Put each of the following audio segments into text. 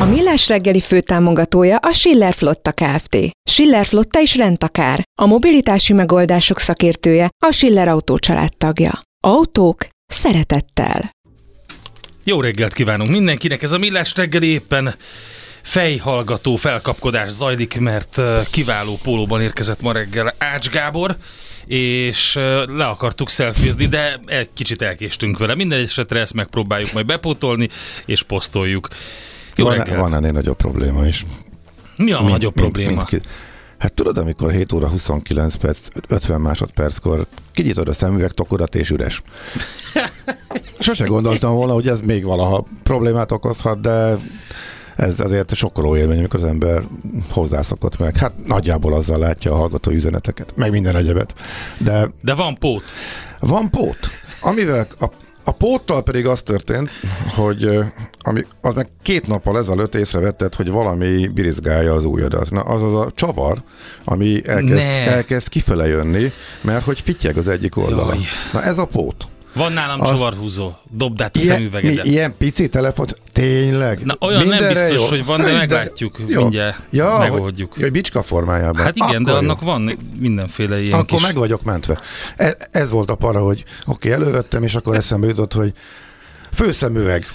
A Millás reggeli főtámogatója a Schiller Flotta Kft. Schiller Flotta is rendtakár. A mobilitási megoldások szakértője a Schiller Autó tagja. Autók szeretettel. Jó reggelt kívánunk mindenkinek, ez a Millás reggeli éppen fejhallgató felkapkodás zajlik, mert kiváló pólóban érkezett ma reggel Ács Gábor, és le akartuk szelfizni, de egy kicsit elkéstünk vele. Minden esetre ezt megpróbáljuk majd bepótolni, és posztoljuk. Jó van, reggelt. van ennél nagyobb probléma is. Mi a Mint- nagyobb mint- probléma? mint ki- Hát tudod, amikor 7 óra 29 perc, 50 másodperckor kinyitod a szemüvegtokodat és üres. Sose gondoltam volna, hogy ez még valaha problémát okozhat, de ez azért sokkoló élmény, amikor az ember hozzászokott meg. Hát nagyjából azzal látja a hallgató üzeneteket, meg minden egyebet. De De van pót. van pót, amivel a, a póttal pedig az történt, hogy ami, az meg két nappal ezelőtt észrevetted, hogy valami birizgálja az ujjadat. Na, az az a csavar, ami elkezd, Ne. elkezd kifele jönni, mert hogy fityeg az egyik oldala. Jaj. Na ez a pót. Van nálam Az- csavarhúzó. Dobd át a Ilyen, mi, szemüvegedet. ilyen pici telefon, tényleg? Na, olyan nem Mindenre biztos, jó? hogy van, de meglátjuk. jó. Mindjárt ja, megoldjuk. Hogy, hogy bicska formájában. Hát igen, de Akkor jó. annak van mindenféle ilyen Akkor kis... meg vagyok mentve. E- ez volt a para, hogy oké, okay, elővettem, és akkor eszembe jutott, hogy főszemüveg.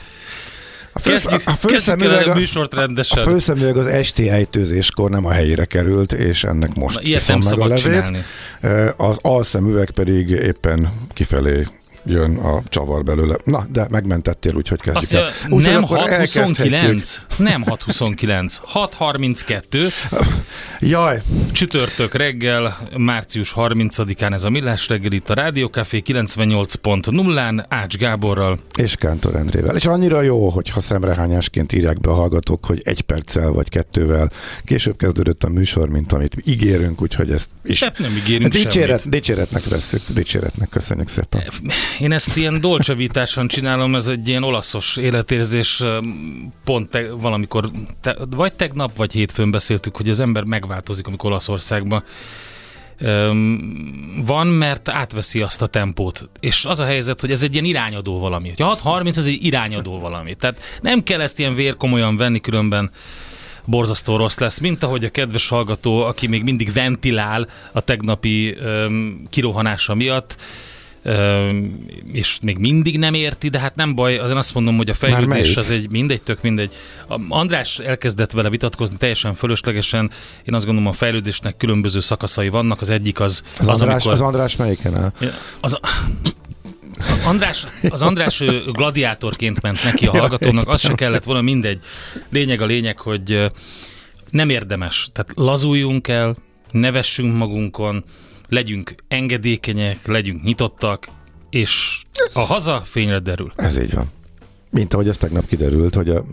A, fősz, Kezdjük, a, főszemüveg, a a, műsort a rendesen. főszemüveg az esti ejtőzéskor nem a helyére került, és ennek most Na, ilyet nem meg a szabad levét. csinálni. E, Az alszemüveg pedig éppen kifelé jön a csavar belőle. Na, de megmentettél, úgyhogy kezdjük el. Úgyhogy nem akkor elkezdhetjük. 629, nem 629, 632, Jaj, csütörtök reggel, március 30-án ez a Millás reggel itt a Rádiókafé 98.0-án Ács Gáborral. és Kántor Endrével. És annyira jó, hogyha szemrehányásként írják be a hallgatók, hogy egy perccel vagy kettővel később kezdődött a műsor, mint amit ígérünk, úgyhogy ezt is Tehát nem ígérünk dicséret, semmit. dicséretnek vesszük, dicséretnek köszönjük szépen. Én ezt ilyen dolcsevításon csinálom, ez egy ilyen olaszos életérzés, pont te, valamikor, te, vagy tegnap, vagy hétfőn beszéltük, hogy az ember megváltozik, amikor Olaszországban van, mert átveszi azt a tempót. És az a helyzet, hogy ez egy ilyen irányadó valami. Hogy 6.30 ez egy irányadó valami. Tehát nem kell ezt ilyen vérkomolyan venni, különben borzasztó rossz lesz, mint ahogy a kedves hallgató, aki még mindig ventilál a tegnapi öm, kirohanása miatt, és még mindig nem érti, de hát nem baj, azért azt mondom, hogy a fejlődés az egy mindegy, tök mindegy. András elkezdett vele vitatkozni teljesen fölöslegesen, én azt gondolom a fejlődésnek különböző szakaszai vannak, az egyik az, Az, az, András, amikor... az András melyiken áll? Az, András, az András gladiátorként ment neki a hallgatónak, az se kellett volna, mindegy. Lényeg a lényeg, hogy nem érdemes. Tehát lazuljunk el, nevessünk magunkon, legyünk engedékenyek, legyünk nyitottak, és a haza fényre derül. Ez így van. Mint ahogy ez tegnap kiderült, hogy az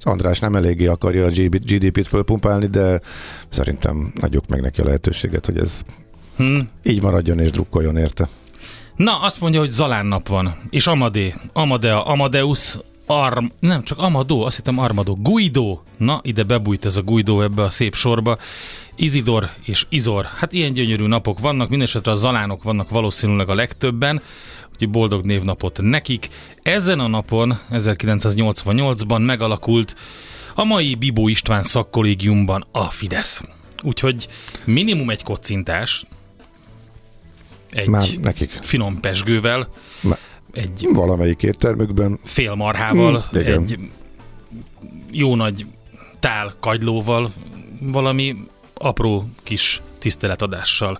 András nem eléggé akarja a GDP-t fölpumpálni, de szerintem adjuk meg neki a lehetőséget, hogy ez Hm. így maradjon és drukkoljon érte. Na, azt mondja, hogy Zalán nap van, és Amadé, Amadea, Amadeus, Arm, nem, csak Amadó, azt hittem Armadó. Guido, na ide bebújt ez a Guido ebbe a szép sorba. Izidor és Izor, hát ilyen gyönyörű napok vannak, mindesetre a zalánok vannak valószínűleg a legtöbben, úgyhogy boldog névnapot nekik. Ezen a napon, 1988-ban megalakult a mai Bibó István szakkollégiumban a Fidesz. Úgyhogy minimum egy kocintás, egy Már nekik. finom pesgővel, Már egy valamelyik éttermükben fél marhával, Mm, igen. egy jó nagy tál kagylóval, valami apró kis tiszteletadással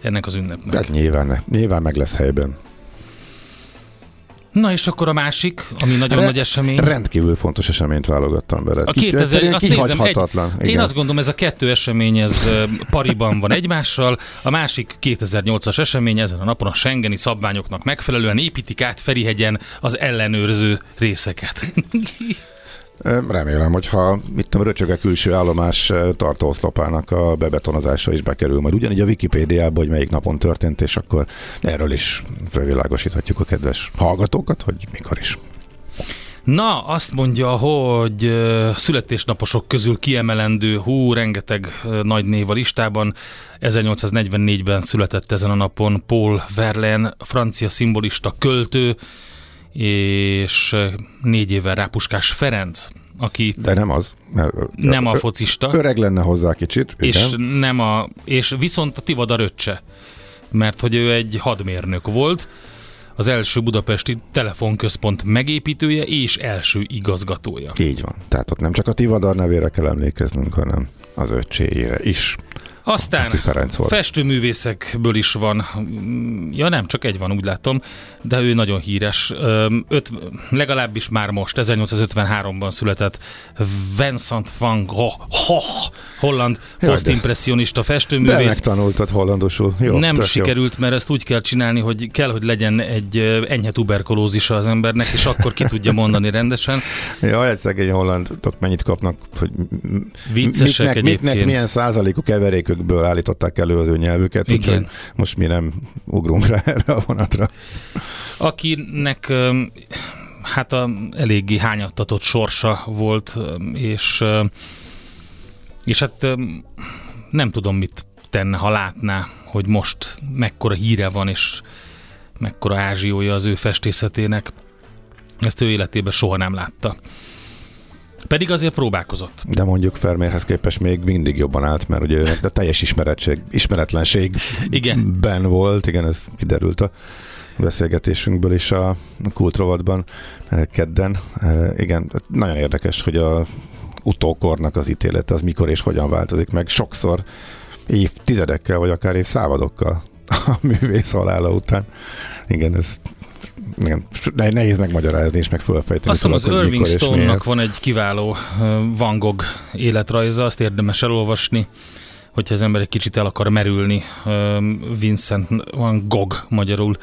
ennek az ünnepnek. Tehát nyilván, nyilván meg lesz helyben. Na és akkor a másik, ami nagyon Re- nagy esemény. Rendkívül fontos eseményt válogattam bele. A Ki- 2000, egyszerűen azt nézem, egy, kihagyhatatlan. én Igen. azt gondolom, ez a kettő esemény, ez pariban van egymással, a másik 2008-as esemény, ezen a napon a Schengeni szabványoknak megfelelően építik át Ferihegyen az ellenőrző részeket. Remélem, hogyha mit tudom, röcsög külső állomás tartóoszlopának a bebetonozása is bekerül majd ugyanígy a Wikipédiába, hogy melyik napon történt, és akkor erről is felvilágosíthatjuk a kedves hallgatókat, hogy mikor is. Na, azt mondja, hogy születésnaposok közül kiemelendő, hú, rengeteg nagy név a listában. 1844-ben született ezen a napon Paul Verlaine, francia szimbolista költő, és négy évvel rá Puskás Ferenc, aki De nem az. Mert, nem a focista, Öreg lenne hozzá kicsit. és igen. nem a, és viszont a Tivadar öccse, mert hogy ő egy hadmérnök volt, az első budapesti telefonközpont megépítője és első igazgatója. Így van. Tehát ott nem csak a Tivadar nevére kell emlékeznünk, hanem az öccséjére is. Aztán Ferenc volt. festőművészekből is van, ja nem, csak egy van, úgy látom, de ő nagyon híres. Öt, legalábbis már most, 1853-ban született Vincent van Gogh, Gogh, holland de- posztimpressionista De festőművész. megtanultad hollandosul. Jó, nem tök jó. sikerült, mert ezt úgy kell csinálni, hogy kell, hogy legyen egy enyhe tuberkulózisa az embernek, és akkor ki tudja mondani rendesen. Ja, egy szegény hollandok mennyit kapnak, hogy Viccesek miknek, miknek milyen százalékú keverékökből állították elő az ő nyelvüket, Igen. úgyhogy most mi nem ugrunk rá erre a vonatra. akinek hát a eléggé hányattatott sorsa volt, és, és hát nem tudom, mit tenne, ha látná, hogy most mekkora híre van, és mekkora ázsiója az ő festészetének. Ezt ő életében soha nem látta. Pedig azért próbálkozott. De mondjuk Fermérhez képest még mindig jobban állt, mert ugye a teljes ismeretség, ismeretlenség Igen. ben volt, igen, ez kiderült a beszélgetésünkből is a kultrovatban eh, kedden. Eh, Igen, nagyon érdekes, hogy a utókornak az ítélete az mikor és hogyan változik meg. Sokszor évtizedekkel, vagy akár évszázadokkal a művész halála után. Igen, ez igen, ne- nehéz megmagyarázni és meg fölfejteni. Azt hiszem az Irving és Stone-nak van egy kiváló Van Gogh életrajza, azt érdemes elolvasni, hogyha az ember egy kicsit el akar merülni Vincent Van Gogh magyarul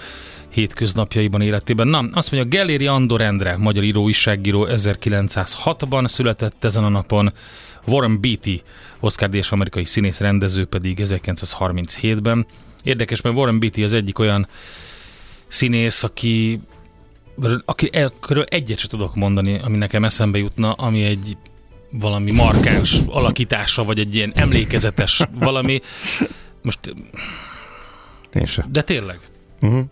hétköznapjaiban életében. Na, azt mondja, Gelléri Andor Endre, magyar író, újságíró 1906-ban született ezen a napon, Warren Beatty, Oscar díjas amerikai színész rendező pedig 1937-ben. Érdekes, mert Warren Beatty az egyik olyan színész, aki aki körül egyet sem tudok mondani, ami nekem eszembe jutna, ami egy valami markáns alakítása, vagy egy ilyen emlékezetes valami. Most, Én se. de tényleg. Uh-huh.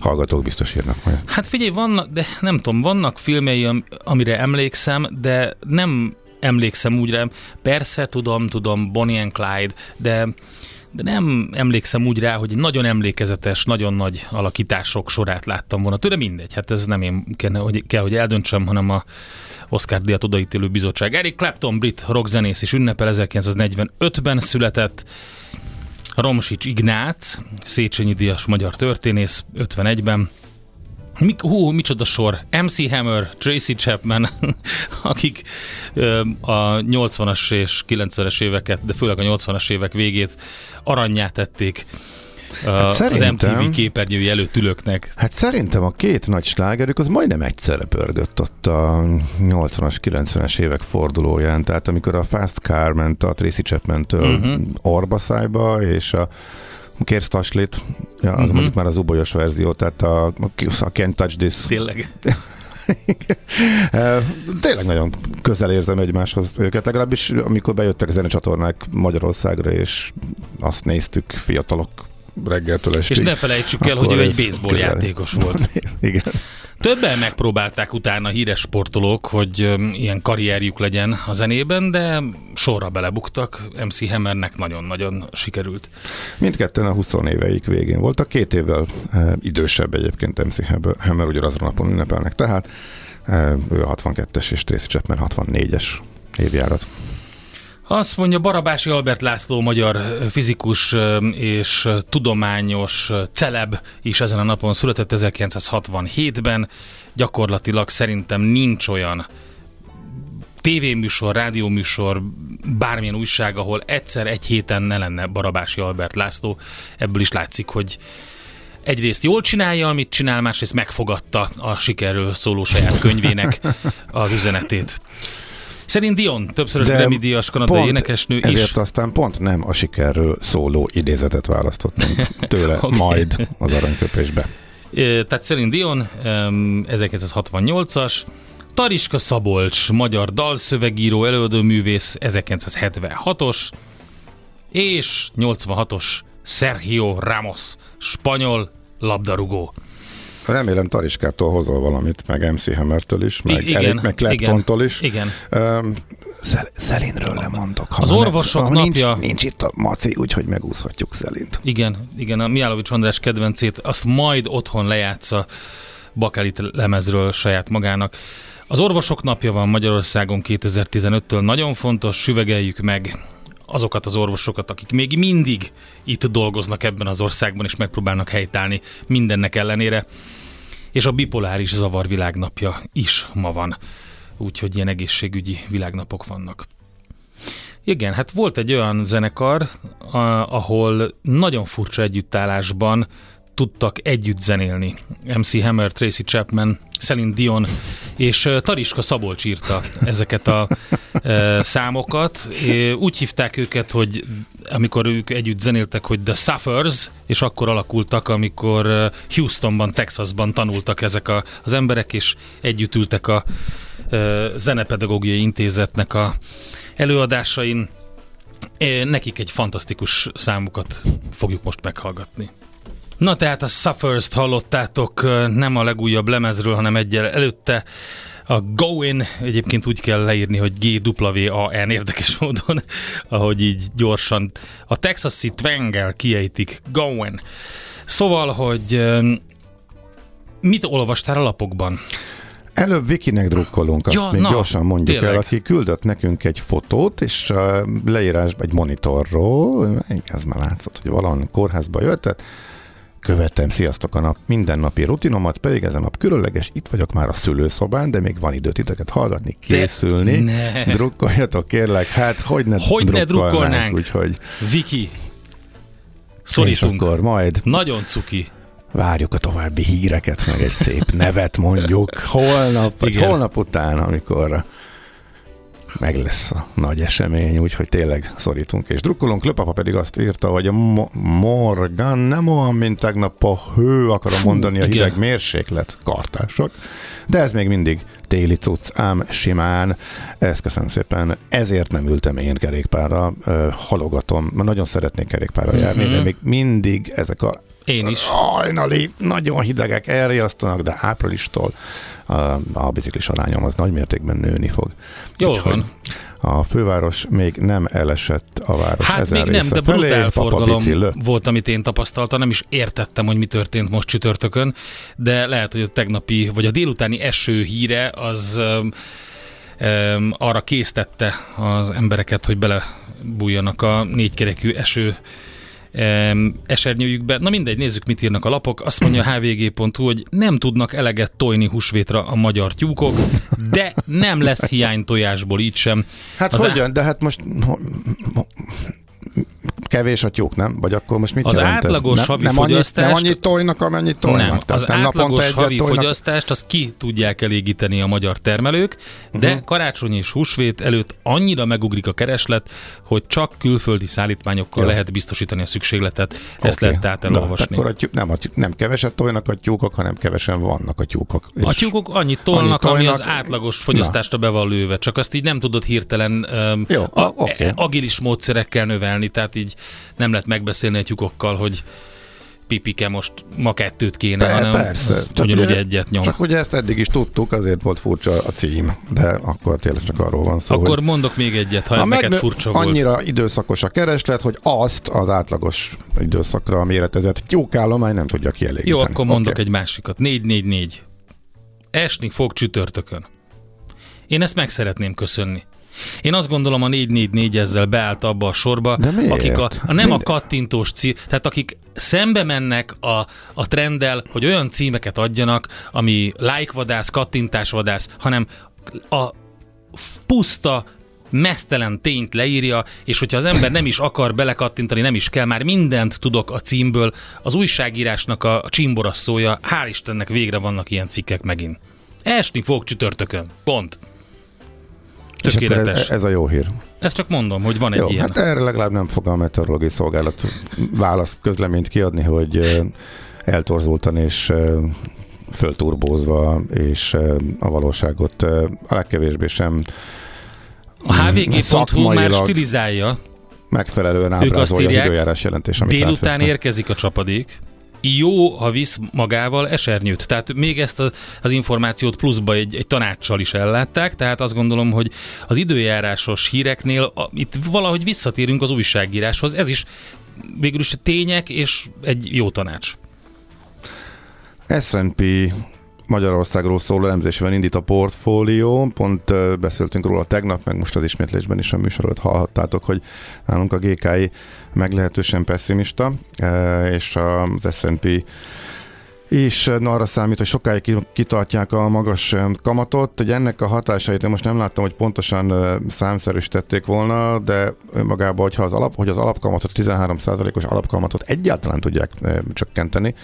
Hallgatók biztos írnak majd. Hát figyelj, vannak, de nem tudom, vannak filmjei, am- amire emlékszem, de nem emlékszem úgy rá. Persze, tudom, tudom, Bonnie and Clyde, de de nem emlékszem úgy rá, hogy nagyon emlékezetes, nagyon nagy alakítások sorát láttam volna. Tőle mindegy, hát ez nem én kell, hogy, kell, hogy eldöntsem, hanem a Oscar díjat odaítélő bizottság. Eric Clapton, brit rockzenész és ünnepel 1945-ben született, Romsics Ignác, Széchenyi díjas magyar történész 51-ben, Mik, hú, micsoda sor. MC Hammer, Tracy Chapman, akik ö, a 80-as és 90-es éveket, de főleg a 80-as évek végét aranyá tették hát az MTV képernyői előtt ülőknek. Hát szerintem a két nagy slágerük az majdnem egyszerre pörgött ott a 80-as, 90-es évek fordulóján. Tehát amikor a Fast Car ment a Tracy Chapman-től uh-huh. Orbaszájba, és a Kérsz Taslit, ja, az uh-huh. mondjuk már az ubolyos verzió, tehát a, a Can't Touch This Tényleg. Tényleg nagyon közel érzem egymáshoz őket, legalábbis amikor bejöttek a zenecsatornák Magyarországra, és azt néztük fiatalok reggeltől estig. És ne felejtsük el, hogy ő egy baseball játékos volt. Igen. Többen megpróbálták utána híres sportolók, hogy ilyen karrierjük legyen a zenében, de sorra belebuktak. MC Hammernek nagyon-nagyon sikerült. Mindketten a 20 éveik végén voltak, két évvel e, idősebb egyébként MC Hammer, Hammer ugye azon a napon ünnepelnek, tehát e, ő a 62-es és Tracy Chapman 64-es évjárat. Azt mondja Barabási Albert László, magyar fizikus és tudományos celeb is ezen a napon született 1967-ben. Gyakorlatilag szerintem nincs olyan tévéműsor, rádióműsor, bármilyen újság, ahol egyszer egy héten ne lenne Barabási Albert László. Ebből is látszik, hogy egyrészt jól csinálja, amit csinál, másrészt megfogadta a sikerről szóló saját könyvének az üzenetét. Szerint Dion, többszörös Grammy díjas kanadai énekesnő Ezért is. aztán pont nem a sikerről szóló idézetet választottunk tőle okay. majd az aranyköpésbe. Tehát Celine Dion, em, 1968-as, Tariska Szabolcs, magyar dalszövegíró, előadóművész, 1976-os, és 86-os Sergio Ramos, spanyol labdarúgó. Remélem Tariskától hozol valamit, meg MC Hammertől is, meg, igen, Eric, meg Claptontól is. Igen. Um, Szel- Szelinről lemondok. Ha Az orvosok ha napja- Nincs, nincs itt a Maci, úgyhogy megúszhatjuk Szelint. Igen, igen, a Miálovics András kedvencét, azt majd otthon lejátsza Bakelit lemezről saját magának. Az orvosok napja van Magyarországon 2015-től, nagyon fontos, süvegeljük meg azokat az orvosokat, akik még mindig itt dolgoznak ebben az országban, és megpróbálnak helytállni mindennek ellenére. És a bipoláris zavar világnapja is ma van. Úgyhogy ilyen egészségügyi világnapok vannak. Igen, hát volt egy olyan zenekar, ahol nagyon furcsa együttállásban tudtak együtt zenélni. MC Hammer, Tracy Chapman, Celine Dion és Tariska Szabolcs írta ezeket a számokat. Úgy hívták őket, hogy amikor ők együtt zenéltek, hogy The Suffers, és akkor alakultak, amikor Houstonban, Texasban tanultak ezek a, az emberek, és együtt ültek a Zenepedagógiai Intézetnek a előadásain. Nekik egy fantasztikus számukat fogjuk most meghallgatni. Na tehát a Suffers-t hallottátok nem a legújabb lemezről, hanem egyel előtte. A Goin, egyébként úgy kell leírni, hogy G-W-A-N érdekes módon, ahogy így gyorsan a Texasi Twangel kiejtik. Goin. Szóval, hogy mit olvastál a lapokban? Előbb Vikinek drukkolunk, azt Ja, még na, gyorsan mondjuk tényleg. el, aki küldött nekünk egy fotót, és a leírás egy monitorról, ez már látszott, hogy valahol kórházba jött, tehát követem, sziasztok a nap, mindennapi rutinomat, pedig ez a nap különleges, itt vagyok már a szülőszobán, de még van időt titeket hallgatni, készülni, ne. drukkoljatok kérlek, hát hogy ne, Hogy ne drukkolnánk? úgyhogy Viki, és szorítunk. akkor majd Nagyon cuki. várjuk a további híreket, meg egy szép nevet mondjuk holnap, vagy Igen. holnap után, amikor meg lesz a nagy esemény, úgyhogy tényleg szorítunk és drukkolunk. Löpapa pedig azt írta, hogy a Mo- Morgan nem olyan, mint tegnap a hő, akarom mondani, a igen. hideg mérséklet kartások, de ez még mindig téli cucc, ám simán. Ezt köszönöm szépen. Ezért nem ültem én kerékpárra, ö, halogatom, mert nagyon szeretnék kerékpárra járni, Mhm. de még mindig ezek a Én is. hajnali, nagyon hidegek elriasztanak, de áprilistól a, biciklis arányom az nagy mértékben nőni fog. Jól Úgyhogy van. A főváros még nem elesett a város Hát ezen még nem, de felé, brutál forgalom volt, amit én tapasztaltam. Nem is értettem, hogy mi történt most csütörtökön, de lehet, hogy a tegnapi, vagy a délutáni eső híre az um, um, arra késztette az embereket, hogy belebújjanak a négykerekű eső esernyőjükbe. Na mindegy, nézzük, mit írnak a lapok. Azt mondja a hvg.hu, hogy nem tudnak eleget tojni húsvétra a magyar tyúkok, de nem lesz hiány tojásból így sem. Hát Az hogyan, de hát most kevés a tyúk, nem? Vagy akkor most mit Az átlagos ez? havi nem, nem fogyasztást- Annyit, nem annyit tojnak, amennyit tojnak. Nem, az nem átlagos havi tojnak. fogyasztást azt ki tudják elégíteni a magyar termelők, de uh-huh. karácsony és húsvét előtt annyira megugrik a kereslet, hogy csak külföldi szállítmányokkal Jó. lehet biztosítani a szükségletet. Ezt Oké. lehet tehát Na, elolvasni. Akkor a tyúk, nem, a tyúk, nem keveset tojnak a tyúkok, hanem kevesen vannak a tyúkok. A És- tyúkok annyit tolnak, annyit ami tolnak. az átlagos fogyasztásra be van lőve, csak azt így nem tudod hirtelen um, Jó, a, a- oké. agilis módszerekkel növelni, tehát így nem lehet megbeszélni a tyúkokkal, hogy pipike most ma kettőt kéne, Pe- hanem persze. Csak ugyanúgy ugye- egyet nyom. Csak ugye ezt eddig is tudtuk, azért volt furcsa a cím, de akkor tényleg csak arról van szó, Akkor hogy mondok még egyet, ha ez Ha neked megnő- furcsa volt. annyira időszakos a kereslet, hogy azt az átlagos időszakra méretezett tyúkállomány nem tudja kielégíteni. Jó, akkor mondok Oké. egy másikat. 444. Esni fog csütörtökön. Én ezt meg szeretném köszönni. Én azt gondolom a 444 ezzel beállt abba a sorba, De miért? akik a, a nem a Mind- kattintós cím, tehát akik szembe mennek a, a trenddel, hogy olyan címeket adjanak, ami lájkvadász, kattintásvadász, hanem a puszta, mesztelen tényt leírja, és hogyha az ember nem is akar belekattintani, nem is kell, már mindent tudok a címből, az újságírásnak a csimborasszója, hál' Istennek végre vannak ilyen cikkek megint. Esni fog csütörtökön. Pont. És akkor Tökéletes. ez, ez a jó hír. Ezt csak mondom, hogy van egy Jó, ilyen. hát erre legalább nem fog a meteorológiai szolgálat válasz közleményt kiadni, hogy eltorzultan és fölturbózva, és a valóságot a legkevésbé sem A hvg.hu már stilizálja, megfelelően ábrázolja az időjárás jelentés, amit délután átvesznek. érkezik a csapadék, jó, ha visz magával esernyőt. Tehát még ezt a, az információt pluszba egy, egy tanácssal is ellátták, tehát azt gondolom, hogy az időjárásos híreknél a, itt valahogy visszatérünk az újságíráshoz. Ez is végül is tények és egy jó tanács. S&P Magyarországról szóló elemzésben indít a portfólió, pont beszéltünk róla tegnap, meg most az ismétlésben is a műsorot hallhattátok, hogy nálunk a GKI meglehetősen pessimista, és az S&P és arra számít, hogy sokáig ki- kitartják a magas kamatot. Ugye ennek a hatásait én most nem láttam, hogy pontosan számszerűsítették volna, de magában, hogyha az, alap, hogy az alapkamatot, 13%-os alapkamatot egyáltalán tudják csökkenteni,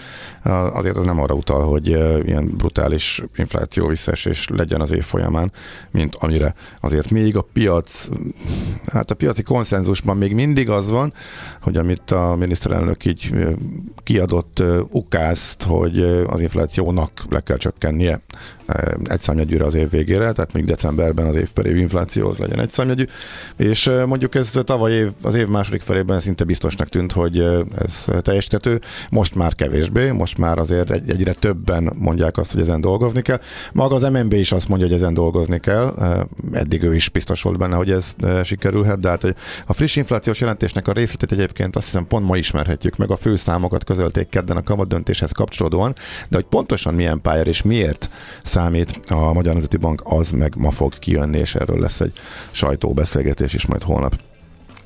azért az nem arra utal, hogy ilyen brutális infláció visszaesés legyen az év folyamán, mint amire azért még a piac, hát a piaci konszenzusban még mindig az van, hogy amit a miniszterelnök így kiadott ukázt, hogy az inflációnak le kell csökkennie egy számjegyűre az év végére, tehát még decemberben az év per év infláció az legyen egy számjegyű, és mondjuk ez tavaly év, az év második felében szinte biztosnak tűnt, hogy ez teljesítető, most már kevésbé, most már azért egy, egyre többen mondják azt, hogy ezen dolgozni kell. Maga az MNB is azt mondja, hogy ezen dolgozni kell, eddig ő is biztos volt benne, hogy ez sikerülhet, de hát hogy a friss inflációs jelentésnek a részletét egyébként azt hiszem pont ma ismerhetjük meg, a főszámokat közölték kedden a kamat döntéshez kapcsolódóan, de hogy pontosan milyen pályára és miért számít a Magyar Nemzeti Bank, az meg ma fog kijönni, és erről lesz egy sajtóbeszélgetés is majd holnap.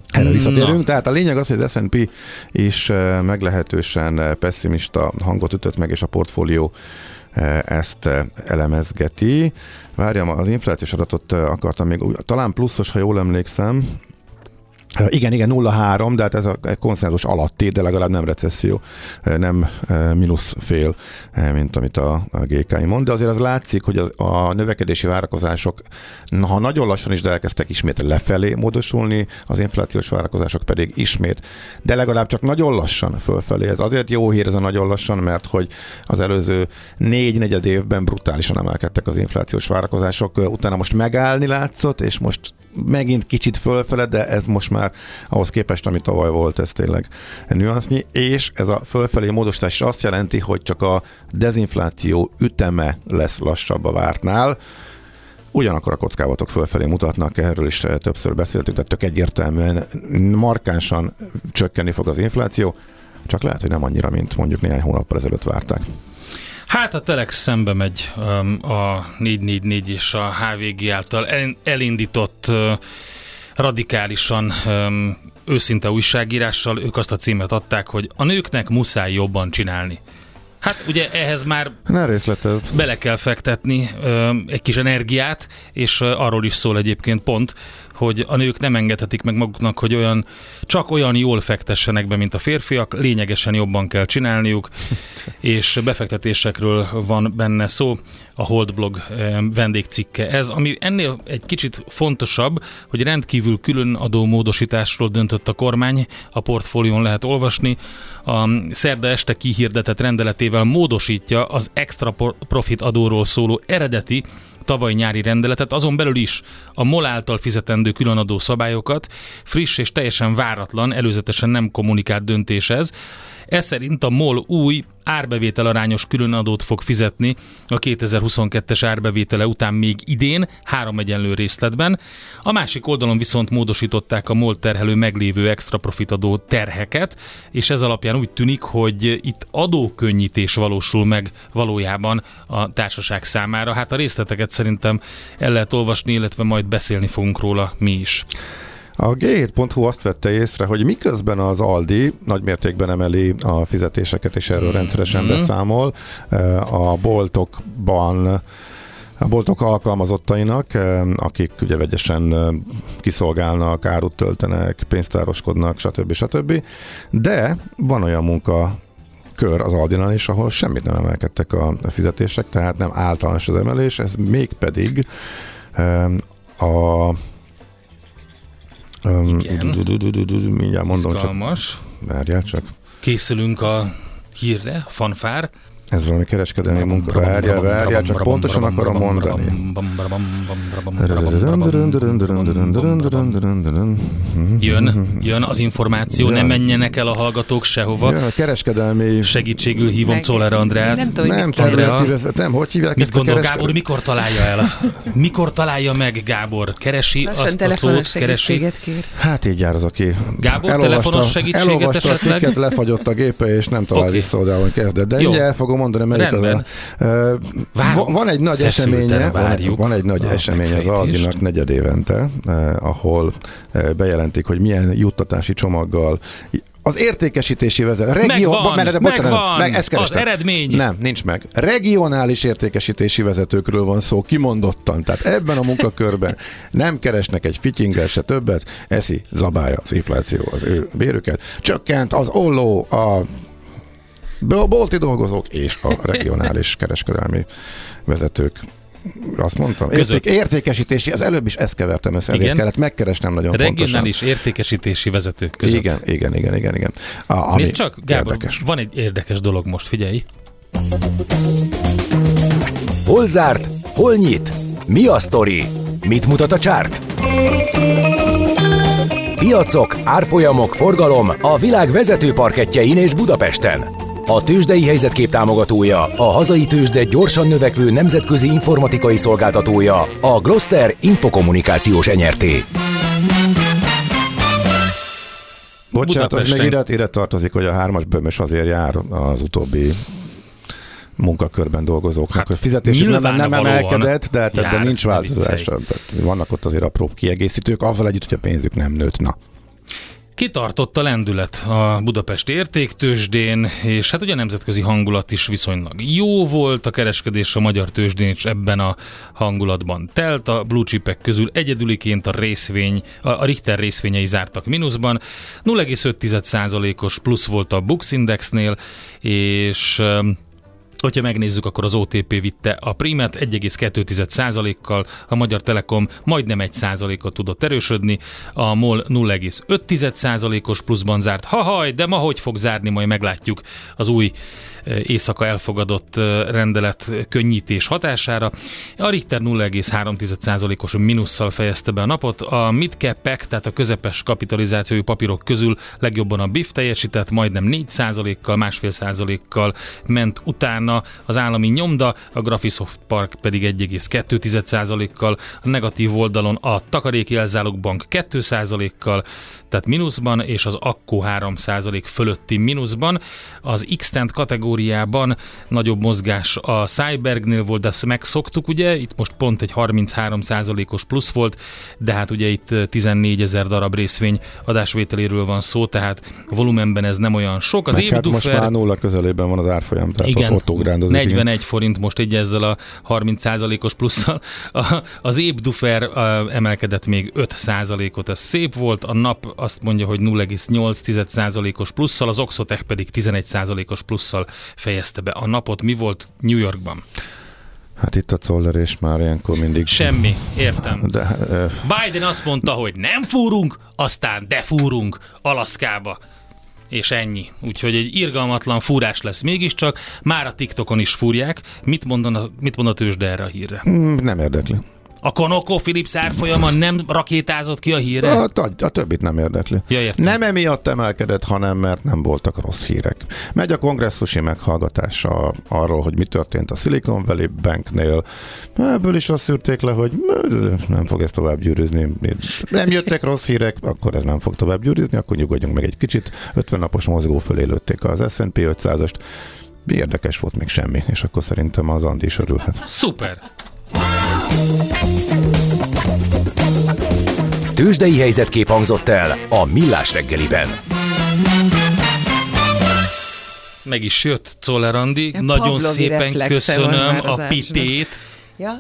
Erre Na. visszatérünk, tehát a lényeg az, hogy az S&P is eh, meglehetősen eh, pessimista hangot ütött meg, és a portfólió eh, ezt elemezgeti. Várjam, az inflációs adatot akartam még, talán pluszos, ha jól emlékszem, Igen, igen, 0,3, de hát ez a konszenzus alatti, de legalább nem recesszió, nem mínusz fél, mint amit a, GKI mond, de azért az látszik, hogy a, növekedési várakozások, ha nagyon lassan is, de elkezdtek ismét lefelé módosulni, az inflációs várakozások pedig ismét, de legalább csak nagyon lassan fölfelé. Ez azért jó hír ez a nagyon lassan, mert hogy az előző négy-negyed évben brutálisan emelkedtek az inflációs várakozások, utána most megállni látszott, és most megint kicsit fölfele, de ez most már ahhoz képest, ami tavaly volt, ez tényleg nüansznyi, és ez a fölfelé módosítás azt jelenti, hogy csak a dezinfláció üteme lesz lassabb a vártnál, Ugyanakkor a kockázatok fölfelé mutatnak, erről is többször beszéltünk, tehát tök egyértelműen markánsan csökkenni fog az infláció, csak lehet, hogy nem annyira, mint mondjuk néhány hónappal ezelőtt várták. Hát a Telex szembe megy um, a 444 és a HVG által el, elindított uh, radikálisan um, őszinte újságírással. Ők azt a címet adták, hogy a nőknek muszáj jobban csinálni. Hát ugye ehhez már Ne részletezd. bele kell fektetni ö, egy kis energiát, és arról is szól egyébként pont, hogy a nők nem engedhetik meg maguknak, hogy olyan, csak olyan jól fektessenek be, mint a férfiak, lényegesen jobban kell csinálniuk, és befektetésekről van benne szó, a Holdblog eh, vendégcikke ez, ami ennél egy kicsit fontosabb, hogy rendkívül külön adó módosításról döntött a kormány, a portfólión lehet olvasni, a szerda este kihirdetett rendeletével módosítja az extra profit adóról szóló eredeti tavaly nyári rendeletet, azon belül is a MOL által fizetendő különadó szabályokat, friss és teljesen váratlan, előzetesen nem kommunikált döntés ez, ez szerint a MOL új árbevétel arányos különadót fog fizetni a 2022-es árbevétele után még idén, három egyenlő részletben. A másik oldalon viszont módosították a MOL terhelő meglévő extra profitadó terheket, és ez alapján úgy tűnik, hogy itt adókönnyítés valósul meg valójában a társaság számára. Hát a részleteket szerintem el lehet olvasni, illetve majd beszélni fogunk róla mi is. A G7.hu azt vette észre, hogy miközben az Aldi nagymértékben emeli a fizetéseket, és erről mm. rendszeresen mm-hmm. beszámol, eh, a boltokban a boltok alkalmazottainak, eh, akik ugye vegyesen eh, kiszolgálnak, árut töltenek, pénztároskodnak, stb. stb. De van olyan munka kör az Aldinál is, ahol semmit nem emelkedtek a fizetések, tehát nem általános az emelés, ez mégpedig a igen. Mindjárt mondom Izgalmas. csak. Várjál csak. Készülünk a hírre, fanfár. Ez valami kereskedelmi munka. Várjál, várjál, csak pontosan akarom mondani. Jön, jön az információ, nem menjenek el a hallgatók sehova. Jön a kereskedelmi... Segítségül hívom Czoller Andrát. Nem tudom, nem, Andrea. nem, hogy hívják Mit gondol kereske... Gábor, mikor találja el? Mikor találja meg Gábor? Keresi Lassan azt a szót, keresi? Kér. Hát így jár az, aki Gábor, telefonos segítséget elolvasta esetleg? a cikket, lefagyott a gépe, és nem talál okay. vissza oda, hogy kezdett. De ugye el fogom mondani, melyik Rendben. az a... Van egy nagy eseménye, van, van egy nagy esemény az Aldinak negyed évente, ahol bejelentik, hogy milyen juttatási csomaggal az értékesítési vezető. Regió... Megvan, mert, bocsánat, megvan, meg, ezt az eredmény. Nem, nincs meg. Regionális értékesítési vezetőkről van szó, kimondottan. Tehát ebben a munkakörben nem keresnek egy fityingel se többet, eszi, zabálja az infláció az ő bérüket. Csökkent az olló, a a bolti dolgozók és a regionális kereskedelmi vezetők azt mondtam. Érték, értékesítési, az előbb is ezt kevertem össze, ezért igen. kellett megkeresnem nagyon Regionális pontosan. értékesítési vezetők között. Igen, igen, igen, igen. igen. A, ami Nézd csak, Gábor, érdekes. van egy érdekes dolog most, figyelj. Hol zárt? Hol nyit? Mi a sztori? Mit mutat a csárt? Piacok, árfolyamok, forgalom a világ vezető parketjein és Budapesten. A tőzsdei helyzetkép támogatója, a hazai tőzsde gyorsan növekvő nemzetközi informatikai szolgáltatója, a Gloster Infokommunikációs enyerté. Bocsánat, az még ide, ide tartozik, hogy a hármas bömös azért jár az utóbbi munkakörben dolgozóknak. Hát, a fizetésük nem, nem emelkedett, de hát ebben nincs változás. Vannak ott azért apró kiegészítők, azzal együtt, hogy a pénzük nem nőtt. Na. Kitartott a lendület a Budapesti értéktősdén, és hát ugye a nemzetközi hangulat is viszonylag jó volt, a kereskedés a magyar tőzsdén is ebben a hangulatban telt, a blue chipek közül egyedüliként a részvény, a Richter részvényei zártak mínuszban, 0,5%-os plusz volt a Bux Indexnél, és Hogyha megnézzük, akkor az OTP vitte a primet 1,2%-kal, a Magyar Telekom majdnem 1%-ot tudott erősödni, a MOL 0,5%-os pluszban zárt. Hahaj, de ma hogy fog zárni, majd meglátjuk az új éjszaka elfogadott rendelet könnyítés hatására. A Richter 0,3%-os mínusszal fejezte be a napot. A midcap tehát a közepes kapitalizációi papírok közül legjobban a BIF teljesített, majdnem 4%-kal, másfél százalékkal ment utána az állami nyomda, a Graphisoft Park pedig 1,2%-kal, a negatív oldalon a takaréki elzálogbank 2%-kal, tehát mínuszban, és az Akko 3% fölötti mínuszban. Az x kategóriában nagyobb mozgás a Cybergnél volt, de ezt megszoktuk, ugye, itt most pont egy 33%-os plusz volt, de hát ugye itt 14 ezer darab részvény adásvételéről van szó, tehát volumenben ez nem olyan sok. Az hát most már nulla közelében van az árfolyam, tehát igen, ott, ott ugrándozik. 41 forint most egy ezzel a 30%-os plusszal. A, az Ébdufer emelkedett még 5%-ot, ez szép volt. A nap azt mondja, hogy 0,8%-os plusszal, az Oxotec pedig 11%-os plusszal fejezte be a napot. Mi volt New Yorkban? Hát itt a Zoller és már ilyenkor mindig... Semmi, értem. De, ö, Biden azt mondta, hogy nem fúrunk, aztán de fúrunk Alaszkába. És ennyi. Úgyhogy egy irgalmatlan fúrás lesz mégiscsak. Már a TikTokon is fúrják. Mit, mondana, mit mond a tőzsde erre a hírre? mm, nem érdekli. A Konoko Philips árfolyama nem rakétázott ki a hírre? A, a, a többit nem érdekli. Ja, értem. Nem emiatt emelkedett, hanem mert nem voltak rossz hírek. Megy a kongresszusi meghallgatása arról, hogy mi történt a Silicon Valley Banknél. Ebből is azt szűrték le, hogy nem fog ez tovább gyűrűzni. Nem jöttek rossz hírek, akkor ez nem fog tovább gyűrűzni, akkor nyugodjunk meg egy kicsit. 50 napos mozgó fölé lőtték az S&P 500-ast. Érdekes volt még semmi, és akkor szerintem az Andi is örülhet. Szuper! Tőzsdei helyzetkép hangzott el a Millás reggeliben. Meg is jött Czoller Andi. Ja, Nagyon Pavlovi szépen köszönöm az a pitét. Ja,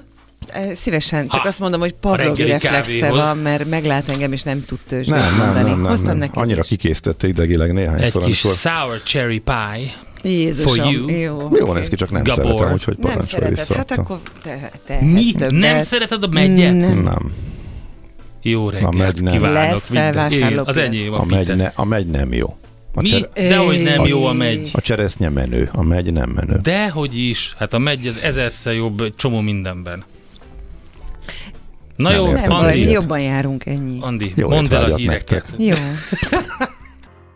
eh, szívesen. Csak Ha, azt mondom, hogy Pavlovi reflexe kávéhoz. van, mert meglát engem, és nem tud tőzsdét Nem, nem, mondani. nem, nem, Hoztam nem. neked Annyira is. kikészítette idegileg néhányszor, Egy kis amikor... sour cherry pie. Jézusom, for you. Jó, Jó néz ki, csak nem Gabor. szeretem, úgyhogy Nem parancsolj szereted, vissza. hát akkor te, te Mi? Nem szereted a megyet? Nem. Nem. Jó reggelt megy nem. kívánok. Lesz felvásárló Én- Az enyém a, A megy, ne, a megy nem jó. A, Mi? csere, Dehogy nem Éj. jó a megy. a cseresznye menő, a megy nem menő. Dehogy is. Hát a megy az ezerszer jobb csomó mindenben. Na Nem jó, értem. Andi, mi jobban járunk, ennyi. Andi Jó mondd el a híreket. nektek. Jó.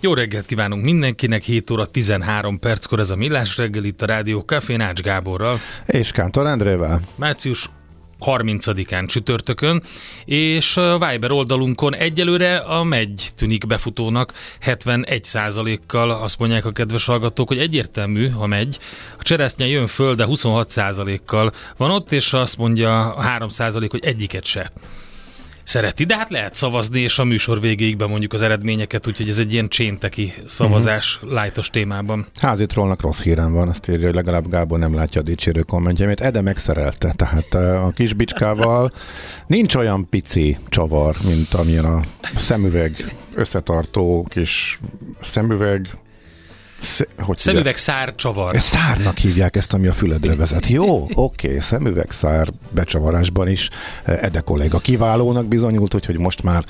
Jó reggelt kívánunk mindenkinek, 7 óra 13 perckor ez a Millás reggel itt a Rádió Café Nács Gáborral. És Kántor Endrével. Március 30-án csütörtökön, és a Viber oldalunkon egyelőre a megy tűnik befutónak 71%-kal, azt mondják a kedves hallgatók, hogy egyértelmű, ha megy. A cseresznye jön föl, de 26%-kal van ott, és azt mondja a 3% hogy egyiket se szereti, de hát lehet szavazni, és a műsor végéig bemondjuk az eredményeket, úgyhogy ez egy ilyen csénteki szavazás uh-huh. lájtos témában. Házi trollnak rossz hírem van, azt írja, hogy legalább Gábor nem látja a dicsérő kommentjeit. Ede megszerelte, tehát eh, a kis bicskával nincs olyan pici csavar, mint amilyen a szemüveg összetartó kis szemüveg Sze, hogy Szemüveg szár csavar. Ezt szárnak hívják ezt, ami a füledre vezet. Jó, oké, okay, szemüvegszár becsavarásban is Ede kolléga kiválónak bizonyult, úgyhogy most már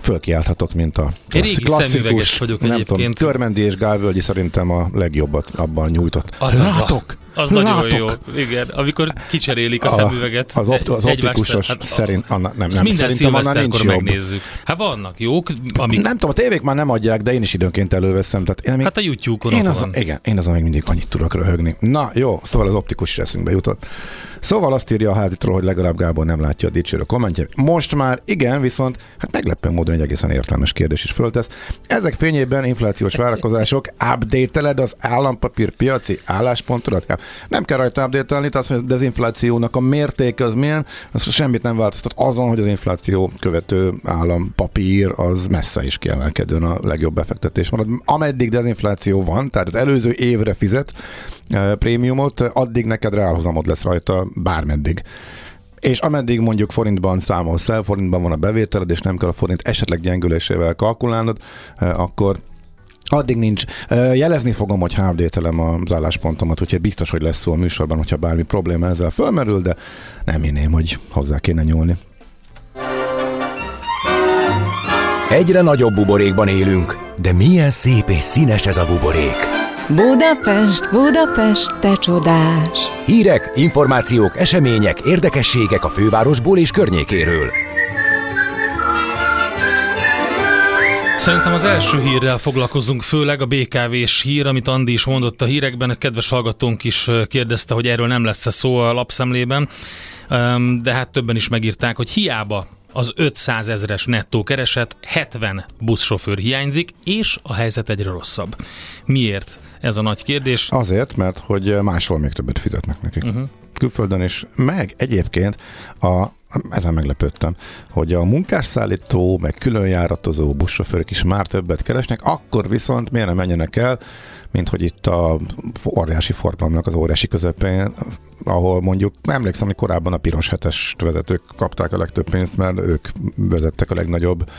fölkiálthatok, mint a régi szemüveges vagyok nem egyébként. tudom, Körmendi és Gálvölgyi szerintem a legjobbat abban nyújtott. Az, az, Látok! Az látok! nagyon jó. Igen, amikor kicserélik a, A- szemüveget. Az, opt- az optikusos szerint. szerint, anna, nem, Ezt nem, minden szerintem annál nincs jobb. megnézzük. Hát vannak jók, amik... Nem tudom, a tévék már nem adják, de én is időnként előveszem. Tehát én még, Hát a YouTube-on én az, van. igen, én azon még mindig annyit tudok röhögni. Na jó, szóval az optikus is eszünkbe jutott. Szóval azt írja a házitról, hogy legalább Gábor nem látja a dicsérő kommentje. Most már igen, viszont hát meglepő módon egy egészen értelmes kérdés is föltesz. Ezek fényében inflációs várakozások, update az állampapír piaci álláspontodat? Nem kell rajta update tehát hogy a dezinflációnak a mértéke az milyen, az semmit nem változtat azon, hogy az infláció követő állampapír az messze is kiemelkedően a legjobb befektetés marad. Ameddig dezinfláció van, tehát az előző évre fizet eh, prémiumot, addig neked reálhozamod lesz rajta bármeddig. És ameddig mondjuk forintban számolsz el, forintban van a bevételed, és nem kell a forint esetleg gyengülésével kalkulálnod, eh, akkor Addig nincs. Jelezni fogom, hogy update az álláspontomat, úgyhogy biztos, hogy lesz szó a műsorban, hogyha bármi probléma ezzel fölmerül, de nem hinném, hogy hozzá kéne nyúlni. Egyre nagyobb buborékban élünk, de milyen szép és színes ez a buborék. Budapest, Budapest, te csodás! Hírek, információk, események, érdekességek a fővárosból és környékéről. Szerintem az első hírrel foglalkozunk, főleg a BKV-s hír, amit Andi is mondott a hírekben. A kedves hallgatónk is kérdezte, hogy erről nem lesz-e szó a lapszemlében, de hát többen is megírták, hogy hiába az 500 ezeres nettó kereset, 70 buszsofőr hiányzik, és a helyzet egyre rosszabb. Miért? Ez a nagy kérdés. Azért, mert hogy máshol még többet fizetnek nekik. Uh-huh. Külföldön is, meg egyébként a ezen meglepődtem, hogy a munkásszállító, meg különjáratozó buszsofőrök is már többet keresnek, akkor viszont miért nem menjenek el, mint hogy itt a óriási forgalomnak az óriási közepén, ahol mondjuk, emlékszem, hogy korábban a piros hetes vezetők kapták a legtöbb pénzt, mert ők vezettek a legnagyobb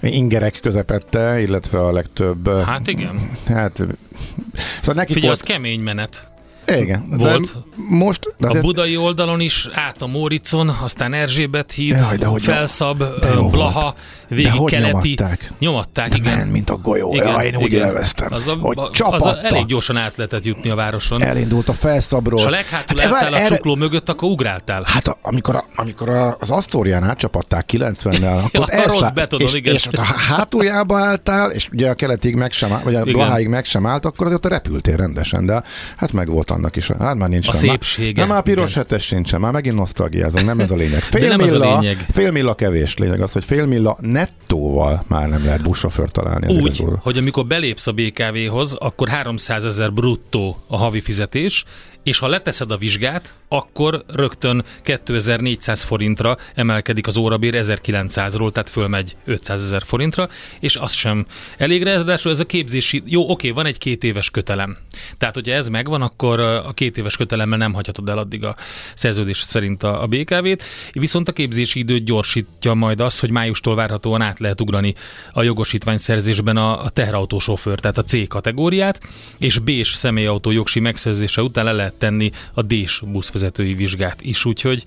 ingerek közepette, illetve a legtöbb... Hát igen. Hát, szóval neki Figyelj, volt... az kemény menet. Igen. Volt. De most, de a budai oldalon is, át a Móricon, aztán Erzsébet híd, Jaj, de hogy Felszab, de Blaha, végig de keleti. Nyomatták? Nyomatták, igen. Men, mint a golyó. Igen, ja, én úgy igen. élveztem, az a, hogy Az a, elég gyorsan át lehetett jutni a városon. Elindult a Felszabról. És a leghátul hát, álltál a erre... csukló mögött, akkor ugráltál. Hát a, amikor, a, amikor a, az Asztórián átcsapatták 90-nel, akkor ja, rossz betonod, és, igen. és ott a hátuljába álltál, és ugye a keletig meg sem, vagy a Blaháig meg sem állt, akkor azért repültél rendesen, de hát meg volt annak is. Hát már nincs. A szépsége. Nem, már piros igen. hetes sincsen, már megint nosztalgiázom, nem ez a lényeg. Fél nem milla, a lényeg. Fél milla kevés lényeg az, hogy fél milla nettóval már nem lehet buszsofőrt találni. Úgy, hogy amikor belépsz a BKV-hoz, akkor 300 ezer bruttó a havi fizetés, és ha leteszed a vizsgát, akkor rögtön 2400 forintra emelkedik az órabér 1900-ról, tehát fölmegy 500 ezer forintra, és az sem elég, ráadásul ez a képzési, jó, oké, van egy két éves kötelem. Tehát, hogyha ez megvan, akkor a két éves kötelemmel nem hagyhatod el addig a szerződés szerint a, a BKV-t, viszont a képzési időt gyorsítja majd az, hogy májustól várhatóan át lehet ugrani a jogosítvány szerzésben a, a teherautósofőr, tehát a C kategóriát, és B-s személyautó jogsi megszerzése után le lehet tenni a D-s buszvezetői vizsgát is, úgyhogy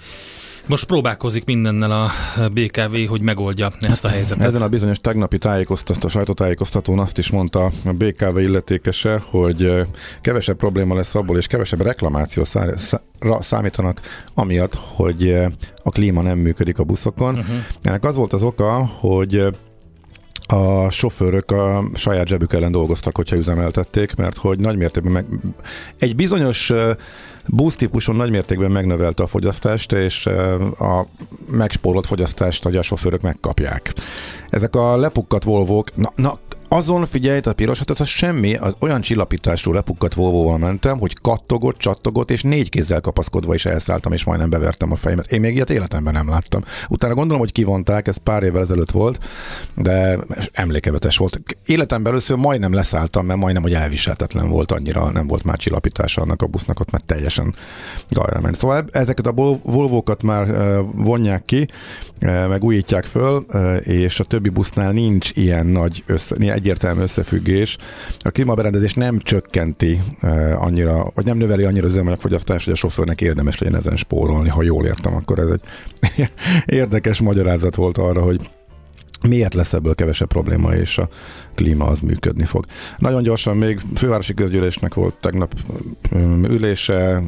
most próbálkozik mindennel a BKV, hogy megoldja ezt a helyzetet. Ezen a bizonyos tegnapi tájékoztató, sajtótájékoztatón azt is mondta a BKV illetékese, hogy kevesebb probléma lesz abból, és kevesebb reklamáció számítanak, amiatt, hogy a klíma nem működik a buszokon. Uh-huh. Ennek az volt az oka, hogy a sofőrök a saját zsebük ellen dolgoztak, hogyha üzemeltették, mert hogy nagymértékben meg, egy bizonyos Boost típuson nagymértékben megnövelte a fogyasztást, és a megspórolt fogyasztást a sofőrök megkapják. Ezek a lepukkat volvók, na, na azon figyelj, a piros, hát az semmi, az olyan csillapítású lepukkat volvo mentem, hogy kattogott, csattogott, és négy kézzel kapaszkodva is elszálltam, és majdnem bevertem a fejemet. Én még ilyet életemben nem láttam. Utána gondolom, hogy kivonták, ez pár évvel ezelőtt volt, de emlékevetes volt. Életemben először majdnem leszálltam, mert majdnem, hogy elviselhetetlen volt annyira, nem volt már csillapítása annak a busznak, ott mert teljesen gajra ment. Szóval ezeket a volvókat már vonják ki, meg újítják föl, és a többi busznál nincs ilyen nagy össze, egyértelmű összefüggés. A klímaberendezés nem csökkenti uh, annyira, vagy nem növeli annyira az üzemanyagfogyasztást, hogy a sofőrnek érdemes legyen ezen spórolni, ha jól értem, akkor ez egy érdekes magyarázat volt arra, hogy miért lesz ebből kevesebb probléma, és a klíma az működni fog. Nagyon gyorsan még fővárosi közgyűlésnek volt tegnap ülése,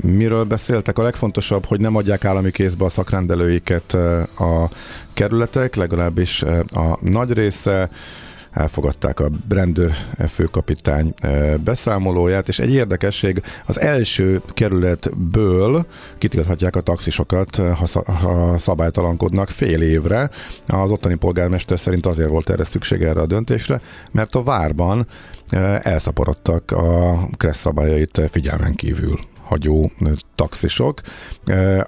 Miről beszéltek? A legfontosabb, hogy nem adják állami kézbe a szakrendelőiket a kerületek, legalábbis a nagy része elfogadták a rendőr főkapitány beszámolóját, és egy érdekesség, az első kerületből kitilthatják a taxisokat, ha, ha szabálytalankodnak fél évre. Az ottani polgármester szerint azért volt erre szükség erre a döntésre, mert a várban elszaporodtak a kressz szabályait figyelmen kívül hagyó taxisok.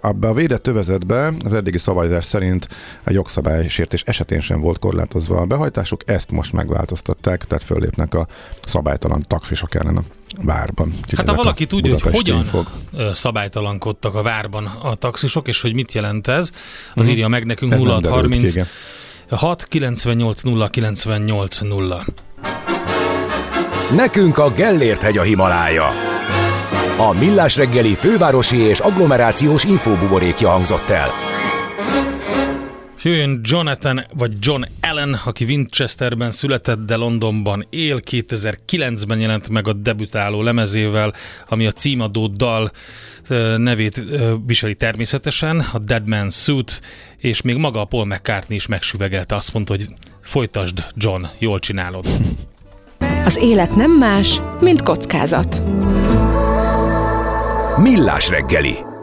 Abba a védett övezetbe az eddigi szabályzás szerint a jogszabálysértés esetén sem volt korlátozva a behajtásuk, ezt most megváltoztatták, tehát föllépnek a szabálytalan taxisok ellen a várban. Úgyhogy hát ha valaki tudja, hogy hogyan fog. szabálytalankodtak a várban a taxisok, és hogy mit jelent ez, az hmm. írja meg nekünk 0630 6 98 0 98 0. Nekünk a Gellért hegy a Himalája. A Millás reggeli fővárosi és agglomerációs infóbuborékja hangzott el. Jöjjön Jonathan, vagy John Allen, aki Winchesterben született, de Londonban él. 2009-ben jelent meg a debütáló lemezével, ami a címadó dal nevét viseli természetesen, a Dead Man Suit, és még maga a Paul McCartney is megsüvegelte, azt mondta, hogy folytasd John, jól csinálod. Az élet nem más, mint kockázat. Millás reggeli.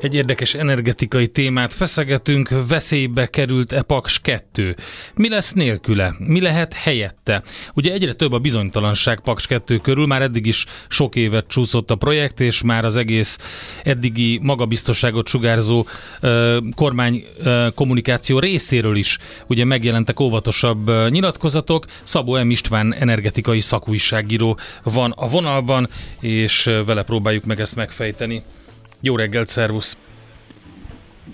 Egy érdekes energetikai témát feszegetünk, veszélybe került Epaks 2. Mi lesz nélküle? Mi lehet helyette? Ugye egyre több a bizonytalanság Paks 2 körül, már eddig is sok évet csúszott a projekt, és már az egész eddigi magabiztosságot sugárzó uh, kormány uh, kommunikáció részéről is ugye megjelentek óvatosabb uh, nyilatkozatok. Szabó M. István energetikai szakújságíró van a vonalban, és vele próbáljuk meg ezt megfejteni. Jó reggelt, szervusz!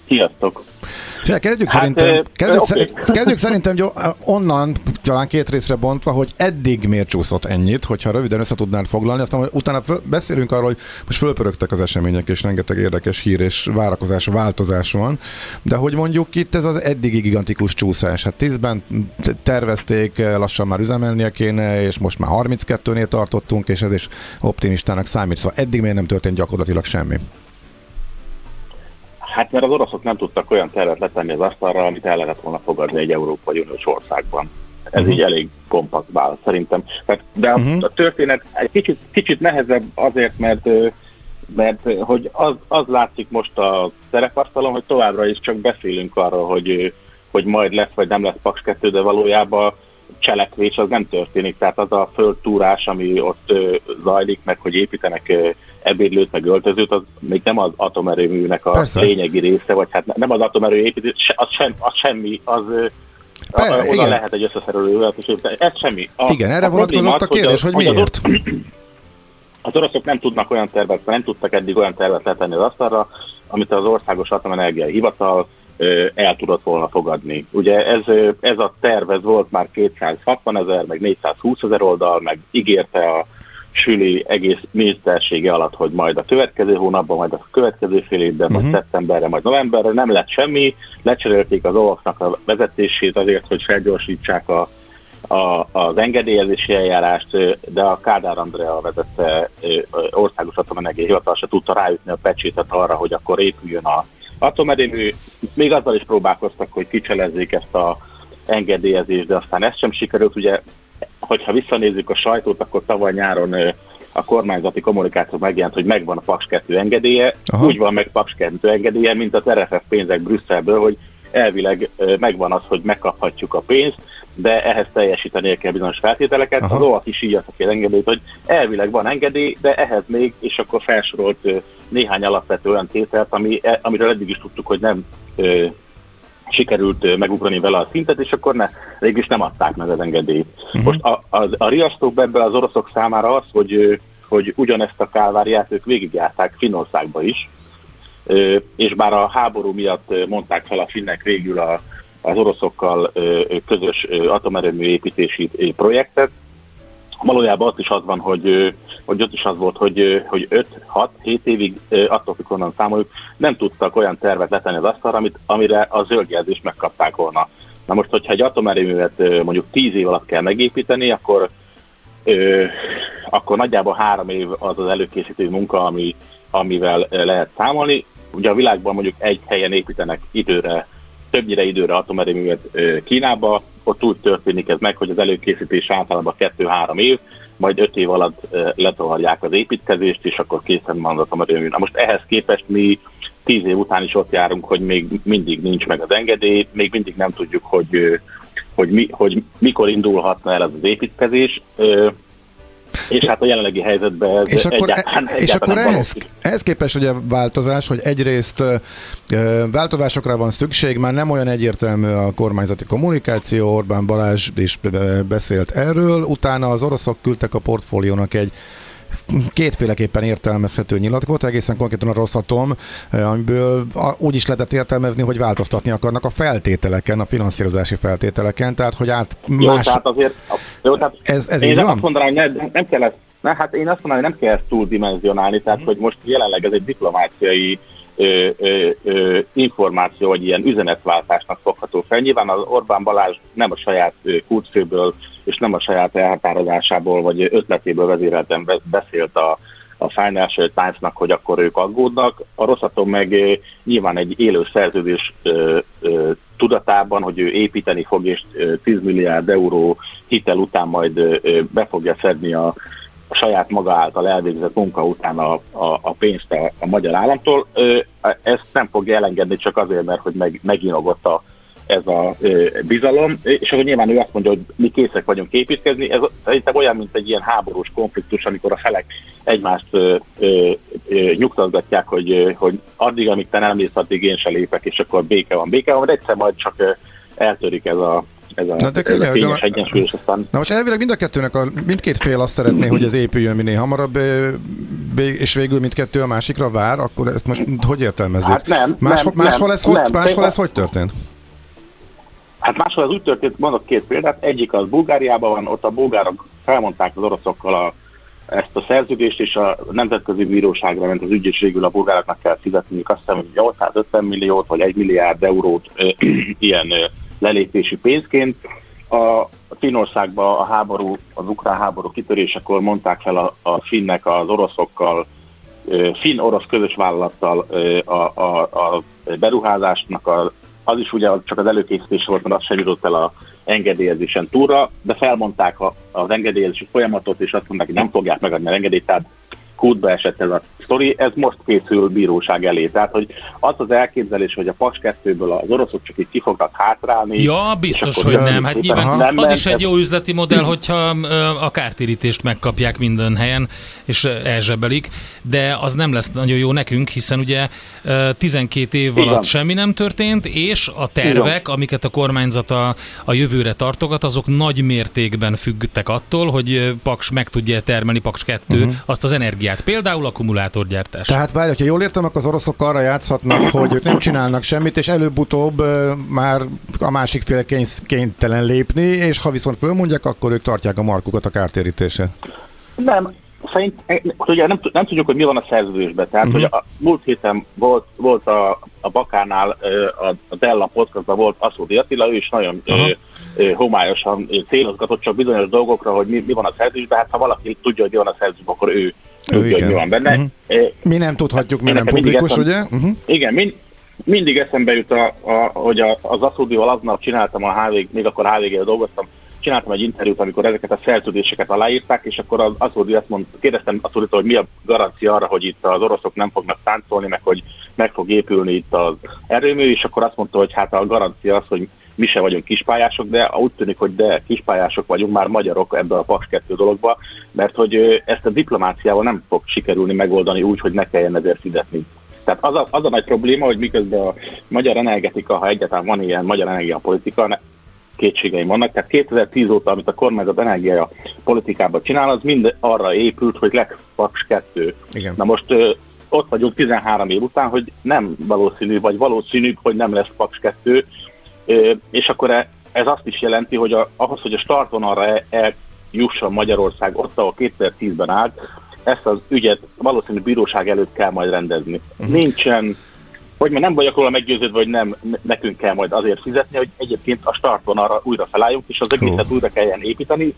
Sziasztok! Fia, kezdjük, hát, szerintem, kezdjük, okay. kezdjük szerintem jó, onnan, talán két részre bontva, hogy eddig miért csúszott ennyit, hogyha röviden össze tudnánk foglalni, aztán utána föl, beszélünk arról, hogy most fölpörögtek az események, és rengeteg érdekes hír és várakozás, változás van, de hogy mondjuk itt ez az eddigi gigantikus csúszás. Hát 10-ben tervezték, lassan már üzemelnie kéne, és most már 32-nél tartottunk, és ez is optimistának számít. Szóval eddig miért nem történt gyakorlatilag semmi? Hát mert az oroszok nem tudtak olyan tervet letenni az asztalra, amit el lehetett volna fogadni egy Európai Uniós országban. Ez uh-huh. így elég kompakt válasz szerintem. De uh-huh. a történet egy kicsit, kicsit nehezebb azért, mert mert hogy az, az látszik most a szerepasztalon, hogy továbbra is csak beszélünk arról, hogy, hogy majd lesz vagy nem lesz Paks 2, de valójában cselekvés az nem történik. Tehát az a földtúrás, ami ott zajlik, meg hogy építenek ebédlőt, meg öltözőt, az még nem az atomerőműnek a Persze. lényegi része, vagy hát nem az atomerő építés, az, sem, az semmi, az Persze, oda igen. lehet egy összeszerelő és ez semmi. A, igen, erre vonatkozott a kérdés, hogy, hogy miért? Az, az oroszok nem tudnak olyan tervet, nem tudtak eddig olyan tervet letenni az asztalra, amit az Országos Atomenergiai Hivatal el tudott volna fogadni. Ugye ez, ez a terv ez volt már 260 ezer, meg 420 ezer oldal, meg ígérte a Süli egész minisztersége alatt, hogy majd a következő hónapban, majd a következő fél évben, uh-huh. majd mhm. szeptemberre, majd novemberre nem lett semmi, lecserélték az olvaknak a vezetését azért, hogy felgyorsítsák a, a, az engedélyezési eljárást, de a Kádár Andrea vezette országos atomenergiai hivatal se tudta ráütni a pecsétet arra, hogy akkor épüljön a atomerőmű. Még azzal is próbálkoztak, hogy kicselezzék ezt a engedélyezést, de aztán ez sem sikerült. Ugye hogyha visszanézzük a sajtót, akkor tavaly nyáron a kormányzati kommunikáció megjelent, hogy megvan a Paks 2 engedélye, Aha. úgy van meg Paks 2 engedélye, mint az RFF pénzek Brüsszelből, hogy elvileg megvan az, hogy megkaphatjuk a pénzt, de ehhez teljesítenie kell bizonyos feltételeket. Aha. Az OAK is így adta ki engedélyt, hogy elvileg van engedély, de ehhez még, és akkor felsorolt néhány alapvető olyan tételt, ami, e, amiről eddig is tudtuk, hogy nem sikerült megugrani vele a szintet, és akkor ne, is nem adták meg az engedélyt. Uh-huh. Most a, a, a riasztóbb ebből az oroszok számára az, hogy, hogy ugyanezt a kálváriát ők végigjárták Finnországba is, és bár a háború miatt mondták fel a finnek végül a, az oroszokkal közös atomerőmű építési projektet, valójában ott is az van, hogy, hogy ott is az volt, hogy, hogy 5-6-7 évig, attól függ, honnan számoljuk, nem tudtak olyan tervet letenni az asztalra, amit, amire a zöldjelzést megkapták volna. Na most, hogyha egy atomerőművet mondjuk 10 év alatt kell megépíteni, akkor, ö, akkor nagyjából három év az az előkészítő munka, ami, amivel lehet számolni. Ugye a világban mondjuk egy helyen építenek időre, többnyire időre atomerőművet Kínába, ott úgy történik ez meg, hogy az előkészítés általában 2-3 év, majd 5 év alatt letovarják az építkezést, és akkor készen van a römű. Na most ehhez képest mi 10 év után is ott járunk, hogy még mindig nincs meg az engedély, még mindig nem tudjuk, hogy, hogy, mi, hogy mikor indulhatna el az építkezés. És hát a jelenlegi helyzetben ez És akkor, egyáltalán, e, és akkor egyáltalán ehhez, valószínű. ehhez képest ugye változás, hogy egyrészt változásokra van szükség, már nem olyan egyértelmű a kormányzati kommunikáció, Orbán Balázs is beszélt erről, utána az oroszok küldtek a portfóliónak egy kétféleképpen értelmezhető nyilatkozat, egészen konkrétan a Rosszatom, amiből a- úgy is lehetett értelmezni, hogy változtatni akarnak a feltételeken, a finanszírozási feltételeken, tehát hogy át Jó, más... tehát azért, jó, tehát Ez, ez én így van? azt mondanám, hogy ne, nem kell ezt, ne, hát én azt mondanám, hogy nem kell ezt túldimenzionálni, tehát Mhm. hogy most jelenleg ez egy diplomáciai ö, ö, ö, információ, vagy ilyen üzenetváltásnak fogható fel. Nyilván az Orbán Balázs nem a saját ö, kulcsfőből, és nem a saját elhatározásából, vagy ötletéből vezérelten be- beszélt a, a Financial Times-nak, hogy akkor ők aggódnak. A Rosszatom meg nyilván egy élő szerződés ö, ö, tudatában, hogy ő építeni fog, és ö, 10 milliárd euró hitel után majd ö, be fogja szedni a, a saját maga által elvégzett munka után a, a, a pénzt a, a magyar államtól. Ezt nem fogja elengedni csak azért, mert hogy meg, meginogott a, ez a ö, bizalom, és akkor nyilván ő azt mondja, hogy mi készek vagyunk építkezni. Ez szerintem olyan, mint egy ilyen háborús konfliktus, amikor a felek egymást ö, ö, ö, nyugtatgatják, hogy, hogy addig, amíg te nem mész, addig én se lépek, és akkor béke van, béke van, de egyszer majd csak ö, eltörik ez a, ez a, Na de ez a könyörgöm, kényes egyensúly, és aztán Na most elvileg mind a kettőnek, a, mindkét fél azt szeretné, hogy ez épüljön minél hamarabb, és végül mindkettő a másikra vár, akkor ezt most hogy értelmezzük? Hát nem, máshol, nem, máshol, nem, ez, hogy, nem. máshol ez hogy történt? Hát máshol az úgy történt, mondok két példát, egyik az Bulgáriában van, ott a bulgárok felmondták az oroszokkal a, ezt a szerződést, és a nemzetközi bíróságra ment az ügy, és végül a bulgároknak kell fizetniük azt hiszem, hogy 850 milliót, vagy 1 milliárd eurót ö, ilyen ö, lelépési pénzként. A Finnországban a háború, az ukrán háború kitörésekor mondták fel a, a finnek az oroszokkal, finn-orosz közös vállalattal a, a, a beruházásnak a, az is ugye csak az előkészítés volt, mert az sem jutott el a engedélyezésen túlra, de felmondták a, az engedélyezési folyamatot, és azt mondták, hogy nem fogják megadni az engedélyt, tehát kútba esett ez a sztori, ez most készül bíróság elé. Tehát, hogy az az elképzelés, hogy a Paks 2-ből az oroszok csak itt ki fognak hátrálni. Ja, biztos, hogy nem. Hát nyilván Nem az ment, is egy jó üzleti modell, hogyha a kártérítést megkapják minden helyen, és elzsebelik, de az nem lesz nagyon jó nekünk, hiszen ugye ö, 12 év Így alatt van. semmi nem történt, és a tervek, amiket a kormányzat a, a jövőre tartogat, azok nagy mértékben függtek attól, hogy Paks meg tudja termelni, Paks 2, uh-huh. azt az energiát. Például akkumulátorgyártás. Tehát várj, hogyha jól értem, akkor az oroszok arra játszhatnak, hogy ők nem csinálnak semmit, és előbb-utóbb már a másik fél kény- kénytelen lépni, és ha viszont fölmondják, akkor ők tartják a markukat a kártérítésre. Nem, szerint, ugye nem, nem tudjuk, hogy mi van a szerződésben. Tehát, Mhm. uh-huh. hogy a múlt héten volt, volt a, a Bakánál, a, a Della podcastban volt Aszódi Attila, ő is nagyon Aha. ö, homályosan célozgatott csak bizonyos dolgokra, hogy mi, mi van a szerződésben. Hát ha valaki tudja, hogy mi van a szerződésben, akkor ő tudja, igen. hogy mi van benne. Ö, Mi nem tudhatjuk, mi nem publikus, eszem- ugye? Uh-huh. igen, mind, mindig eszembe jut, a, a, hogy a, az Aszódival aznap csináltam a HVG, még akkor HVG-re dolgoztam, csináltam egy interjút, amikor ezeket a szerződéseket aláírták, és akkor az Aszódi azt mondta, kérdeztem Aszóditól, hogy mi a garancia arra, hogy itt az oroszok nem fognak táncolni, meg hogy meg fog épülni itt az erőmű, és akkor azt mondta, hogy hát a garancia az, hogy mi se vagyunk kispályások, de úgy tűnik, hogy de kispályások vagyunk, már magyarok ebben a Paks 2 dologba, mert hogy ezt a diplomáciával nem fog sikerülni megoldani úgy, hogy ne kelljen ezért fizetni. Tehát az a, az a nagy probléma, hogy miközben a magyar energetika, ha egyáltalán van ilyen magyar energiapolitika, ne- kétségeim vannak. Tehát 2010 óta, amit a kormányzat energia politikában csinál, az mind arra épült, hogy Paks 2. Igen. Na most ö, ott vagyunk 13 év után, hogy nem valószínű, vagy valószínű, hogy nem lesz Paks 2, ö, és akkor e- ez azt is jelenti, hogy a, ahhoz, hogy a startvonalra el- eljusson Magyarország ott, ahol 2010-ben állt, ezt az ügyet valószínű bíróság előtt kell majd rendezni. Uh-huh. Nincsen, hogy már nem vagyok róla meggyőződve, hogy nem nekünk kell majd azért fizetni, hogy egyébként a startvonalra újra felálljunk, és az egészet újra kelljen építeni.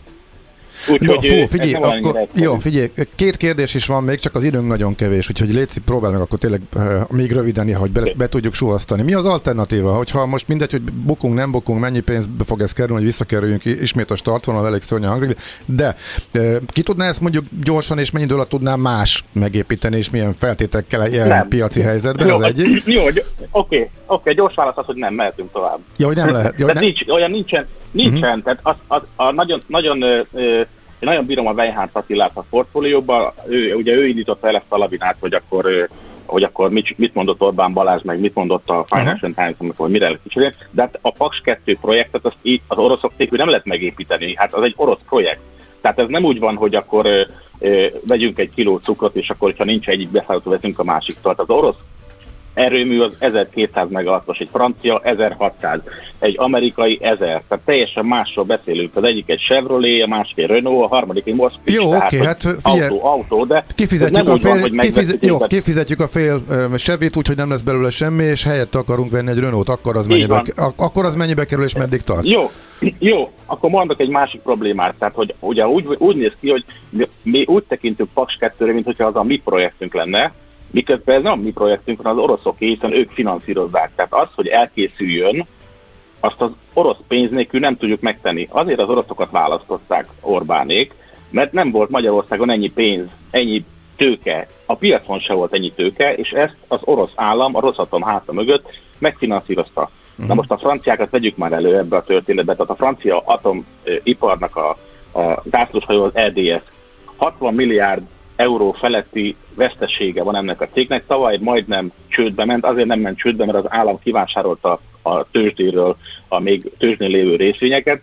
Úgyhogy Jó, fú, figyelj, akkor, egyszerű. jó, figyelj, két kérdés is van még, csak az időnk nagyon kevés, úgyhogy Léci, próbálj meg akkor tényleg uh, még röviden, hogy be, be tudjuk suhasztani. Mi az alternatíva? Hogyha most mindegy, hogy bukunk, nem bukunk, mennyi pénzbe fog ez kerülni, hogy visszakerüljünk ismét a startvonal, elég szörnyen hangzik, de uh, ki tudná ezt mondjuk gyorsan és mennyi idő alatt tudná más megépíteni, és milyen feltételekkel jelen Nem. piaci helyzetben, Jó, az egyik. Jó, oké, oké, gyors válasz az, hogy nem, mehetünk tovább. Ja, hogy nem lehet. Jó, Tehát nem? nincs, olyan nincsen, nincsen, uh-huh. tehát az, az, a nagyon, nagyon, ö, ö, én nagyon bírom a Weinhardt Attilát a portfólióban, ő, ugye ő indította el ezt a lavinát, hogy akkor hogy akkor mit, mit mondott Orbán Balázs, meg mit mondott a Financial Times, amikor mire kicsit, de hát a Paks 2 projektet azt így az oroszok nélkül nem lehet megépíteni, hát az egy orosz projekt. Tehát ez nem úgy van, hogy akkor ö, ö, vegyünk egy kiló cukrot, és akkor, ha nincs egyik beszállító, veszünk a másiktól. Tehát az orosz erőmű az 1200 megawattos, egy francia 1600, egy amerikai 1000, tehát teljesen másról beszélünk. Az egyik egy Chevrolet, a másik egy Renault, a harmadik egy Moszkvics. Jó, oké, hogy hát figyelj, autó, autó, de Kifizetjük a úgy van, fél, hogy kifizet, jó, kifizetjük a fél ö, sevét, úgyhogy nem lesz belőle semmi, és helyette akarunk venni egy Renault, akkor az, mennyibe, akkor az mennyibe kerül, és meddig tart? Jó, jó, akkor mondok egy másik problémát. Tehát, hogy ugye úgy, úgy néz ki, hogy mi, mi úgy tekintünk Paks 2-re, mint hogyha az a mi projektünk lenne, miközben ez nem a mi projektünk, hanem az oroszoké, hiszen ők finanszírozzák. Tehát az, hogy elkészüljön, azt az orosz pénz nélkül nem tudjuk megtenni. Azért az oroszokat választották Orbánék, mert nem volt Magyarországon ennyi pénz, ennyi tőke, a piacon se volt ennyi tőke, és ezt az orosz állam, a Rosatom háta mögött megfinanszírozta. Na most a franciákat vegyük már elő ebbe a történetbe, tehát a francia atomiparnak a, a zászlóshajó az EDF 60 milliárd euró feletti vesztesége van ennek a cégnek. Tavaly majdnem csődbe ment, azért nem ment csődbe, mert az állam kivásárolta a tőzsdéről a még tőzsdén lévő részvényeket.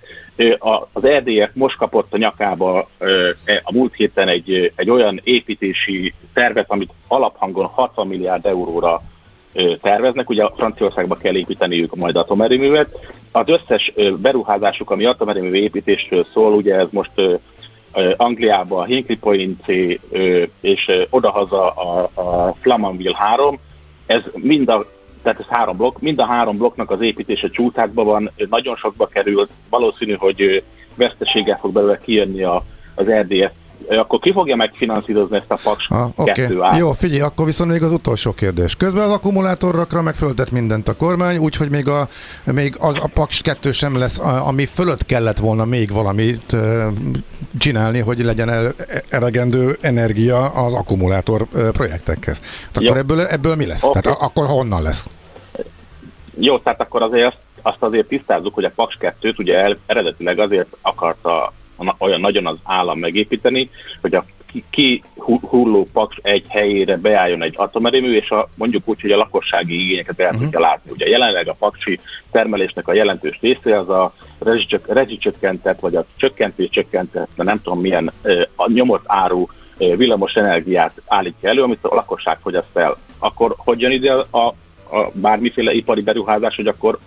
Az EDF most kapott a nyakába e- a múlt héten egy, egy olyan építési tervet, amit alaphangon 60 milliárd euróra terveznek, ugye Franciaországba kell építeniük majd atomerőművet. Az összes beruházásuk, ami atomerőmű építésről szól, ugye ez most Angliába a Hinkley Point és odahaza a, a Flamanville 3, ez mind a tehát ez három blokk, mind a három blokknak az építése csútákban van, nagyon sokba került, valószínű, hogy veszteséggel fog belőle kijönni a, az RDF. Akkor ki fogja megfinanszírozni ezt a Paks Ah, oké. 2 át? Jó, figyelj, akkor viszont még az utolsó kérdés. Közben az akkumulátorrakra megföltett mindent a kormány, úgyhogy még, a, még az a Paks 2 sem lesz, ami fölött kellett volna még valamit csinálni, hogy legyen el, elegendő energia az akkumulátor projektekhez. Hát Akkor ebből, ebből mi lesz? Oké. Tehát akkor honnan lesz? Jó, tehát akkor azért azt, azért tisztázzuk, hogy a Paks 2-t ugye el, eredetileg azért akarta olyan nagyon az állam megépíteni, hogy a ki- ki hu- hulló Paks egy helyére beálljon egy atomerőmű, és a, mondjuk úgy, hogy a lakossági igényeket el tudja látni. Ugye jelenleg a paksi termelésnek a jelentős része az a rezsicsök- rezsicsökkentett, vagy a csökkentés csökkentett, de nem tudom milyen a nyomott áru villamos energiát állítja elő, amit a lakosság fogyaszt el. Akkor hogy jön ide a, a bármiféle ipari beruházás, hogy akkor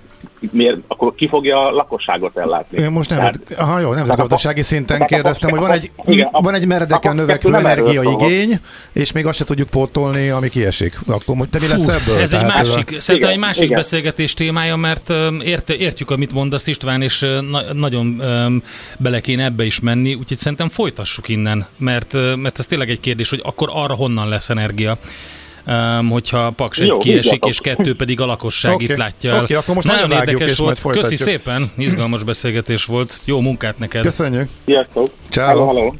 miért, akkor ki fogja a lakosságot ellátni? Én most nem, Tehát- aha, jó, nemzetgazdasági szinten tehát a kérdeztem, hogy van egy, igen, a- van egy a meredeken növekvő energiaigény, és még azt se tudjuk pótolni, ami kiesik. Akkor te mi lesz ebből? Ez egy másik, szerintem egy másik igen. beszélgetés témája, mert ért, értjük, amit mondasz István, és na, nagyon öm, bele kéne ebbe is menni, úgyhogy szerintem folytassuk innen, mert, mert ez tényleg egy kérdés, hogy akkor arra honnan lesz energia. Um, hogyha Paks egy Jó, kiesik, hívjatok. és kettő pedig a lakosság Oké. itt látja el. Oké, akkor most Nagyon érdekes volt. Köszi szépen, izgalmas beszélgetés volt. Jó munkát neked. Köszönjük. Sziasztok! Ciao.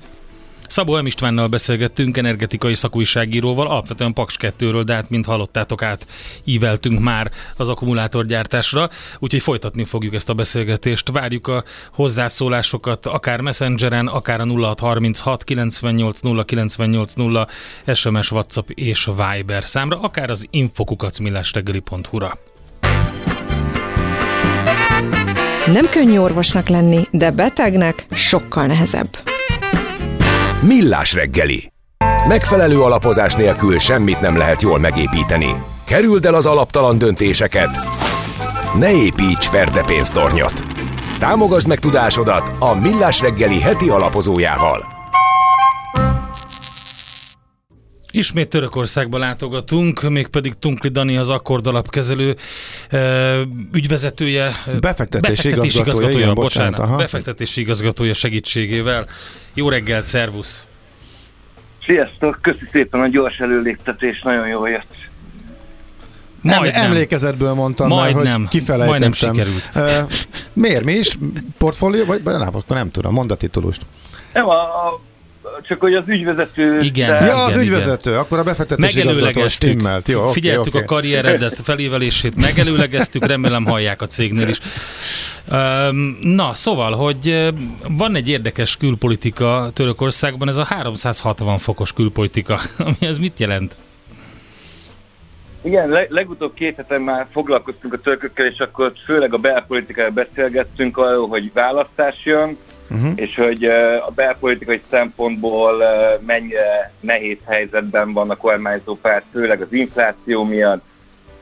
Szabó M. Istvánnal beszélgettünk, energetikai szakújságíróval, alapvetően Paks 2-ről, de hát, mint hallottátok át, íveltünk már az akkumulátorgyártásra, úgyhogy folytatni fogjuk ezt a beszélgetést. Várjuk a hozzászólásokat akár Messengeren, akár a 0636 98 0 98 0 SMS, WhatsApp és Viber számra, akár az infokukacmillástegeli.hu-ra. Nem könnyű orvosnak lenni, de betegnek sokkal nehezebb. Millás reggeli. Megfelelő alapozás nélkül semmit nem lehet jól megépíteni. Kerüld el az alaptalan döntéseket. Ne építs ferde pénztornyot. Támogasd meg tudásodat a Millás reggeli heti alapozójával. Ismét Törökországba látogatunk, mégpedig Tunkli Dani az Akkord alapkezelő ö, ügyvezetője. Befektetési igazgatója, igen, bocsánat, bocsánat. aha. Befektetési igazgatója segítségével. Jó reggelt, szervusz! Sziasztok, köszi szépen a gyors előléptetés, nagyon jól jött. Nem, Majdnem. emlékezetből mondtam Majdnem. már, hogy kifelejtettem. Majdnem sikerült. Uh, miért? Mi is? Portfólió? Vagy, vagy nem, akkor nem tudom, mondd a titulust. Nem, a, a, csak hogy az ügyvezető... Igen. de- Ja, az igen, ügyvezető, akkor a befektetési igazgató stimmelt. Jó, Figyeltük oké. a karrieredet felévelését, megelőlegeztük, remélem hallják a cégnél is. Na, szóval, hogy van egy érdekes külpolitika Törökországban, ez a 360 fokos külpolitika, ami ez mit jelent? Igen, le, legutóbb két heten már foglalkoztunk a törökökkel, és akkor főleg a belpolitikáról beszélgettünk arról, hogy választás jön, Uh-huh. és hogy a belpolitikai szempontból mennyire nehéz helyzetben van a kormányzó párt, főleg az infláció miatt,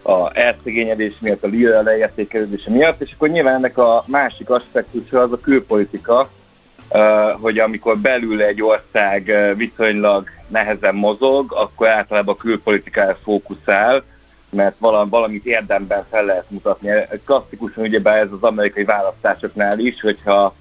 a elszegényedés miatt, a lira leértékelődése miatt, és akkor nyilván ennek a másik aspektusa az a külpolitika, hogy amikor belül egy ország viszonylag nehezen mozog, akkor általában a külpolitikára fókuszál, mert vala- valamit érdemben fel lehet mutatni. Klasszikusan ugyebár ez az amerikai választásoknál is, hogyha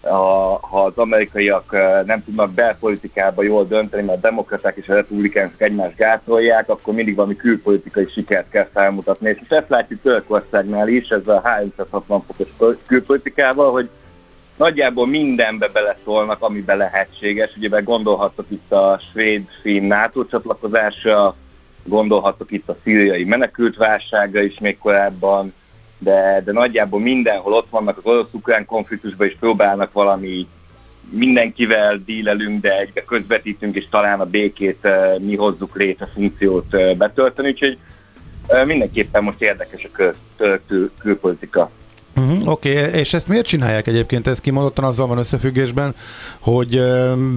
a, ha az amerikaiak nem tudnak belpolitikába jól dönteni, mert a demokraták és a republikánusok egymást gátolják, akkor mindig valami külpolitikai sikert kell felmutatni. És ezt látjuk Törökországnál is, ez a 360 fokos kül- külpolitikával, hogy nagyjából mindenbe beleszólnak, amiben lehetséges. Ugye gondolhatok itt a svéd-finn NATO csatlakozásra, gondolhatok itt a szíriai menekültválságra is még korábban, de, de nagyjából mindenhol ott vannak az orosz-ukrán konfliktusban, és próbálnak valami mindenkivel dílelünk, de egybe közvetítünk, és talán a békét mi hozzuk létre funkciót betölteni, úgyhogy mindenképpen most érdekes a kül- kül- kül- külpolitika. Uh-huh, Oké, okay. és ezt miért csinálják egyébként? Ez kimondottan azzal van összefüggésben, hogy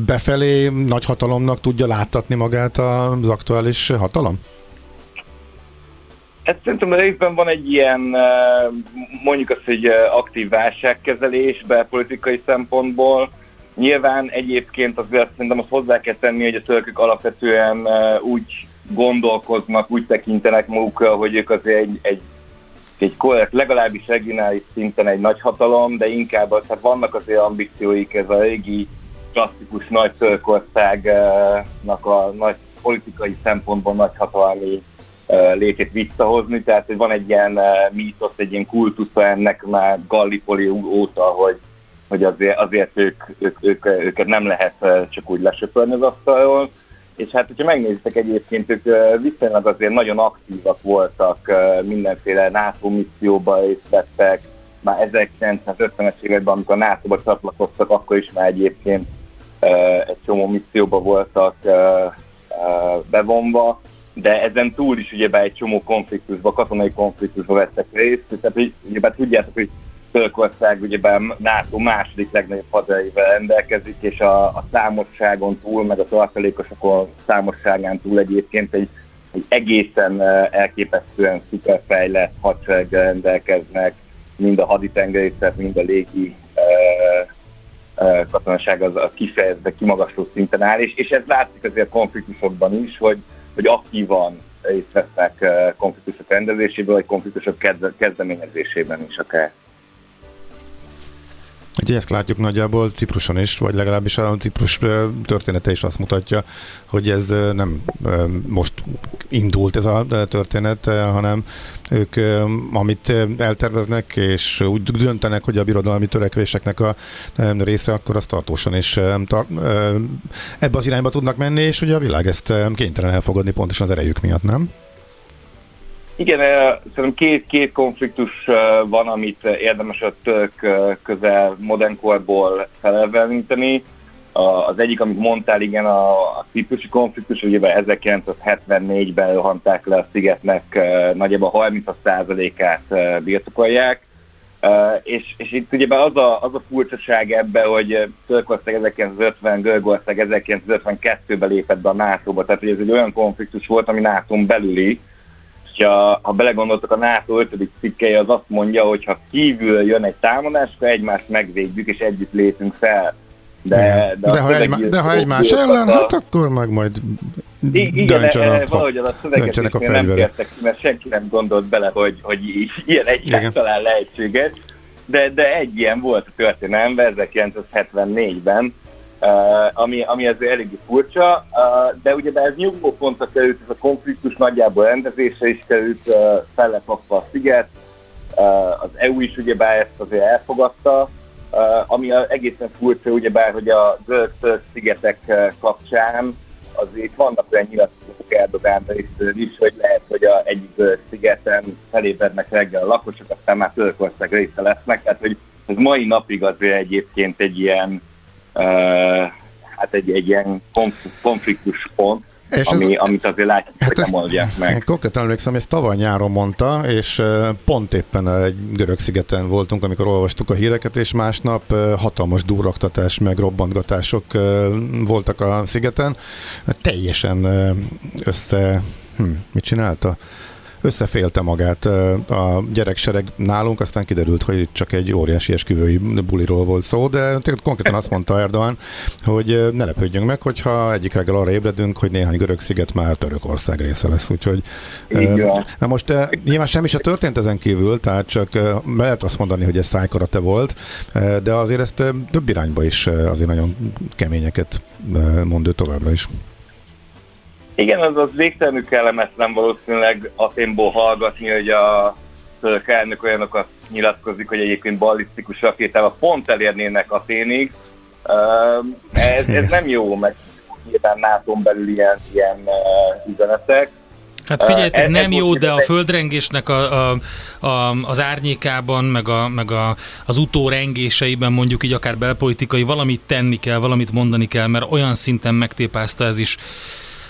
befelé nagy hatalomnak tudja láttatni magát az aktuális hatalom? Ez szerintem részben van egy ilyen, mondjuk azt, hogy aktív válságkezelés belpolitikai szempontból. Nyilván egyébként azért szerintem azt hozzá kell tenni, hogy a törökök alapvetően úgy gondolkoznak, úgy tekintenek magukra, hogy ők azért egy, egy, egy legalábbis regionális szinten egy nagy hatalom, de inkább az, hát vannak azért ambícióik, ez a régi klasszikus nagy Törökországnak a nagy politikai szempontból nagy hatalmi létét visszahozni, tehát hogy van egy ilyen mítosz, egy ilyen kultusza ennek már Gallipoli óta, hogy, hogy azért, azért ők, ők, ők, őket nem lehet eh, csak úgy lesöpörni az asztalról. És hát, hogyha megnézitek egyébként, ők viszonylag azért nagyon aktívak voltak, mindenféle NATO misszióba részt vettek, már 1950-es években, amikor NATO-ba csatlakoztak, akkor is már egyébként egy csomó misszióba voltak bevonva, de ezen túl is ugyebár egy csomó konfliktusba, katonai konfliktusba vettek részt, tehát hogy ugyebár tudjátok, hogy Törökország ugyebár NATO második legnagyobb haderejével rendelkezik, és a, a számosságon túl, meg a tartalékosokon számosságán túl egyébként egy, egy egészen eh, elképesztően szuperfejlett hadsereggel rendelkeznek, mind a haditengerészet, mind a légi eh, eh, katonaság az, az kifejezve kimagasló szinten áll, és, és ez látszik azért a konfliktusokban is, hogy, hogy aktívan részt vesznek eh, konfliktusok rendezésében, vagy konfliktusok kezd- kezdeményezésében is akár. Ugye ezt látjuk nagyjából Cipruson is, vagy legalábbis a Ciprus története is azt mutatja, hogy ez nem most indult ez a történet, hanem ők, amit elterveznek, és úgy döntenek, hogy a birodalmi törekvéseknek a része, akkor az tartósan is tar- ebbe az irányba tudnak menni, és ugye a világ ezt kénytelen elfogadni pontosan az erejük miatt, nem? Igen, szerintem két, két konfliktus van, amit érdemes a eh, közel modern korból felelveníteni. A- Az egyik, amit mondtál, igen, a, a ciprusi konfliktus, ugye 1974-ben rohanták le a szigetnek, nagyjából 30%-át eh, birtokolják. És, és itt ugye az a, az a furcsaság ebbe, hogy Törökország 1950, Görögország 1952-ben lépett be a NATO-ba, tehát hogy ez egy olyan konfliktus volt, ami NATO-n belüli, ha, ha belegondoltok, a NATO 5. cikkeje az azt mondja, hogy ha kívül jön egy támadás, akkor egymást megvédjük, és együtt lépünk fel. De, de, a ha, egymá, de ha egymás a- ellen, hát akkor meg majd igen, e, a, valahogy az a döntsenek a nem kértek ki, mert senki nem gondolt bele, hogy, hogy ilyen egyáltalán lehetséges. De, de egy ilyen volt a történelemben 1974-ben, uh, ami, ami azért eléggé furcsa, uh, de ugye ez nyugvó pontra került, ez a konfliktus nagyjából rendezésre is került, uh, fel lett a sziget, az EU is ugyebár ezt azért elfogadta, ami egészen furcsa, ugyebár, hogy a görög szigetek kapcsán azért vannak olyan nyilatkozatok Erdogán részéről is, hogy lehet, hogy a egyik görög szigeten felébrednek reggel a lakosok, aztán már Törökország része lesznek, tehát hogy ez mai napig azért egyébként egy ilyen hát egy, egy ilyen konf- konfliktus pont, És ami, ez- amit azért látjuk, Hát hogy nem oldják meg. konkrétan emlékszem, ezt tavaly nyáron mondta, és pont éppen egy görög szigeten voltunk, amikor olvastuk a híreket, és másnap hatalmas durraktatás, meg robbantgatások voltak a szigeten. Teljesen össze... Hm, mit csinálta? Összefélte magát a gyereksereg nálunk, aztán kiderült, hogy itt csak egy óriási esküvői buliról volt szó, de konkrétan azt mondta Erdogan, hogy ne lepődjünk meg, hogyha egyik reggel arra ébredünk, hogy néhány görög sziget már Törökország része lesz, úgyhogy van. Na most nyilván semmi se történt ezen kívül, tehát csak eh, lehet azt mondani, hogy ez szájkarate volt, de azért ezt több irányba is azért nagyon keményeket mond ő továbbra is. Igen, az az végtelenül kellemetlen valószínűleg Aténból hallgatni, hogy a török elnök olyanokat nyilatkozik, hogy egyébként ballisztikus rakétával pont elérnének Aténig. Ez, ez nem jó, meg nyilván nato belül ilyen, ilyen üzenetek. Hát figyeljetek, Ez- ez nem jó, de a földrengésnek a, a, a, az árnyékában, meg, a, meg a, az utórengéseiben mondjuk így akár belpolitikai, valamit tenni kell, valamit mondani kell, mert olyan szinten megtépázta ez is.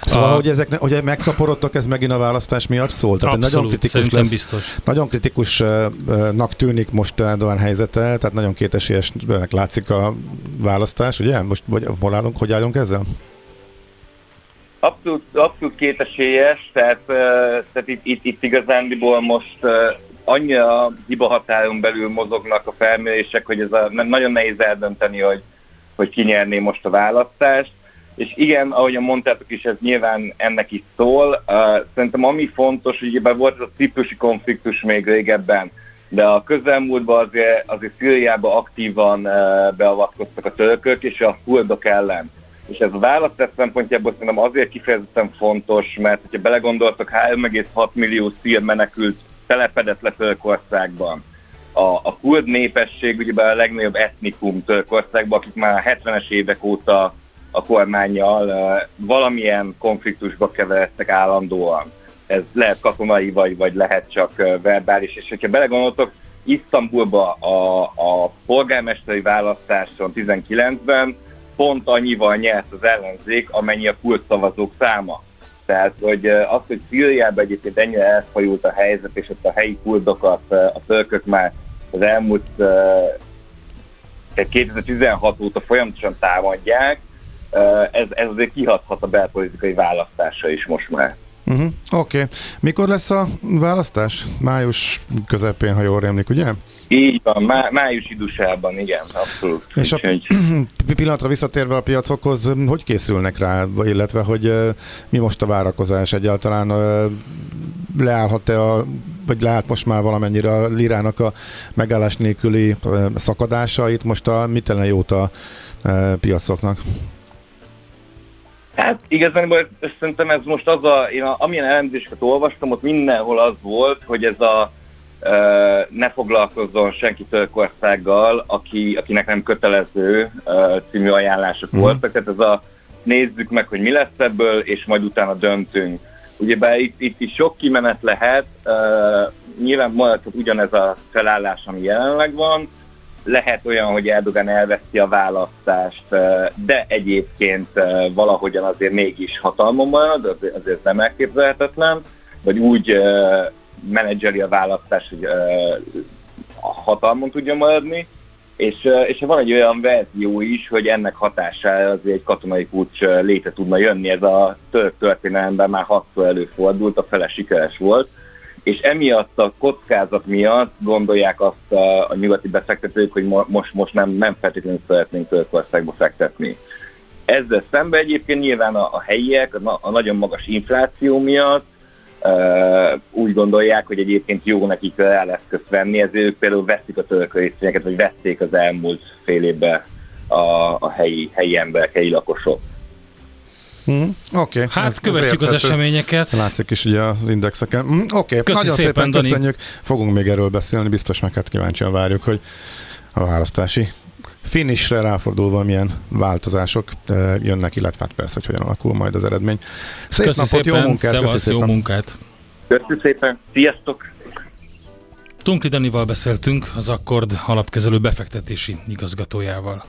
Szóval, a, hogy ezek, hogy megszaporodtak, ez megint a választás miatt szól? Tehát abszolút, nagyon kritikus lesz, biztos. Nagyon kritikusnak tűnik most Erdogan helyzete, tehát nagyon kétesélyesnek látszik a választás, ugye? Most vagy, hol állunk, hogy állunk ezzel? Abszolút, abszolút kétesélyes, tehát, tehát itt, itt, itt igazándiból most annyira hibahatáron belül mozognak a felmérések, hogy ez a, nagyon nehéz eldönteni, hogy, hogy ki nyerné most a választást. És igen, ahogy mondtátok is, ez nyilván ennek is szól. Uh, szerintem ami fontos, hogy ugye volt ez a ciprusi konfliktus még régebben, de a közelmúltban azért, azért Szíriában aktívan uh, beavatkoztak a törökök és a kurdok ellen. És ez a választás szempontjából szerintem azért kifejezetten fontos, mert hogyha belegondoltak, 3,6 millió szír menekült telepedett le Törökországban. A, a kurd népesség ugye a legnagyobb etnikum Törökországban, akik már 70-es évek óta a kormányjal valamilyen konfliktusba keveredtek állandóan. Ez lehet katonai, vagy, vagy lehet csak verbális. És hogyha belegondoltok, Isztambulba a, a polgármesteri választáson 19-ben pont annyival nyert az ellenzék, amennyi a kurd szavazók száma. Tehát, hogy az, hogy Szíriában egyébként ennyire elfajult a helyzet, és ott a helyi kurdokat a törökök már az elmúlt uh, tehát 2016 óta folyamatosan támadják, ez, ez azért kihathat a belpolitikai választásra is most már. Uh-huh. Oké. Okay. Mikor lesz a választás? Május közepén, ha jól rémlik, ugye? Így van, má, május idusában, igen, abszolút. És a pillanatra visszatérve a piacokhoz, hogy készülnek rá, illetve hogy mi most a várakozás egyáltalán? Leállhat-e a, vagy leállt most már valamennyire a lirának a megállás nélküli ö, szakadása? Itt most a mit lenne jót a piacoknak? Hát igazán szerintem ez most az a, én a, amilyen elemzéseket olvastam, ott mindenhol az volt, hogy ez a uh, ne foglalkozzon senki Törökországgal, aki, akinek nem kötelező uh, című ajánlások Mhm. voltak. Tehát ez a nézzük meg, hogy mi lesz ebből, és majd utána döntünk. Ugyebár itt, itt is sok kimenet lehet, uh, nyilván maradhat ugyanez a felállás, ami jelenleg van, lehet olyan, hogy Erdogan elveszi a választást, de egyébként valahogyan azért mégis hatalmon marad, azért, nem elképzelhetetlen, vagy úgy menedzseli a választást, hogy a hatalmon tudja maradni, és, és van egy olyan verzió is, hogy ennek hatására azért egy katonai pucs eh, létre tudna jönni. Ez a török történelemben már hatszor előfordult, a fele sikeres volt, és emiatt a kockázat miatt gondolják azt a, a nyugati befektetők, hogy mo- most, most nem, nem feltétlenül szeretnénk Törökországba fektetni. Ezzel szemben egyébként nyilván a, a helyiek a, a nagyon magas infláció miatt uh, úgy gondolják, hogy egyébként jó nekik el eszközt venni, ezért ők például veszik a törökörészényeket, vagy vették az elmúlt fél évben a, a helyi, helyi emberek, helyi lakosok. Hmm, Oké. Okay. Hát ez, követjük az eseményeket. Látszik is ugye az indexeken. Hmm, Oké, okay. nagyon szépen, szépen Dani. köszönjük. Fogunk még erről beszélni, biztos meg hát kíváncsian várjuk, hogy a választási finishre ráfordulva milyen változások jönnek, illetve hát persze, hogy hogyan alakul majd az eredmény. Szép Köszi napot, szépen, jó munkát! Szevasz, szépen. jó munkát! Köszönjük szépen! Sziasztok! Tunkli Danival beszéltünk, az Akkord alapkezelő befektetési igazgatójával.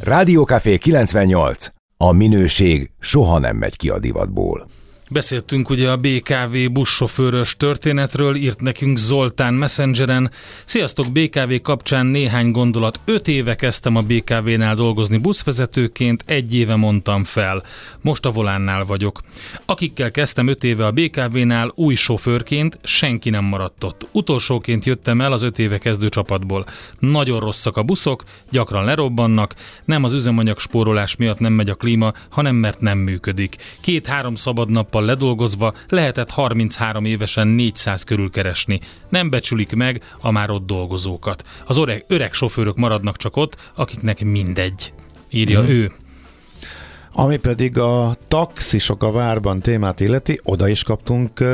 Rádiókafé 98. A minőség soha nem megy ki a divatból. Beszéltünk ugye a BKV buszsofőrös történetről, írt nekünk Zoltán Messengeren. Sziasztok, BKV kapcsán néhány gondolat. Öt éve kezdtem a BKV-nál dolgozni buszvezetőként, egy éve mondtam fel. Most a volánnál vagyok. Akikkel kezdtem öt éve a BKV-nál új sofőrként, senki nem maradt ott. Utolsóként jöttem el az öt éve kezdő csapatból. Nagyon rosszak a buszok, gyakran lerobbannak, nem az üzemanyag spórolás miatt nem megy a klíma, hanem mert nem működik. Két-három szabad nappal ledolgozva lehetett 33 évesen 400 körül keresni. Nem becsülik meg a már ott dolgozókat. Az öreg, öreg sofőrök maradnak csak ott, akiknek mindegy, írja hmm. ő. Ami pedig a taxisok a várban témát illeti, oda is kaptunk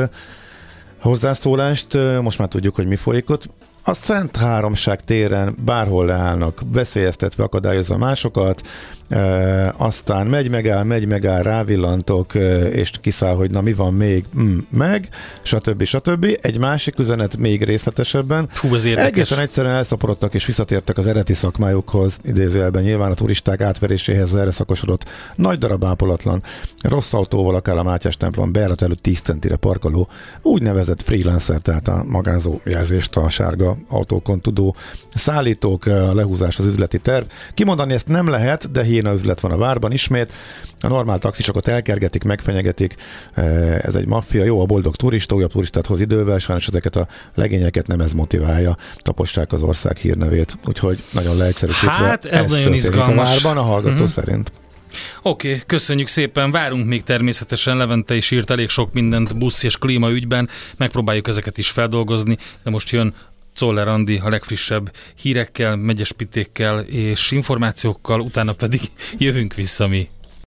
hozzászólást, most már tudjuk, hogy mi folyik ott. A Szent Háromság téren bárhol leállnak, veszélyeztetve akadályozva másokat, e, aztán megy megáll, megy megáll, rávillantok, e, és kiszáll, hogy na mi van még, mm, meg, stb. stb. Egy másik üzenet még részletesebben. Hú, ez érdekes. Egészen egyszerűen elszaporodtak és visszatértek az eredeti szakmájukhoz, idézőjelben nyilván a turisták átveréséhez erre szakosodott. Nagy darab ápolatlan, rossz autóval akár a Mátyás templom bejárat előtt 10 centire parkoló, úgynevezett freelancer, tehát a magázó jelzést a sárga autókon tudó szállítók, a lehúzás az üzleti terv. Kimondani ezt nem lehet, de hiéna üzlet van a várban ismét. A normál taxisokat elkergetik, megfenyegetik. Ez egy maffia, jó a boldog turista, újabb turistát hoz idővel, sajnos ezeket a legényeket nem ez motiválja, tapossák az ország hírnevét. Úgyhogy nagyon leegyszerűsítve. Hát ez, ez nagyon izgalmas. A várban a hallgató mm-hmm. szerint. Oké, okay, köszönjük szépen, várunk még természetesen, Levente is írt elég sok mindent busz és klíma ügyben, megpróbáljuk ezeket is feldolgozni, de most jön Czoller Andi a legfrissebb hírekkel, megyes pitékkel és információkkal, utána pedig jövünk vissza mi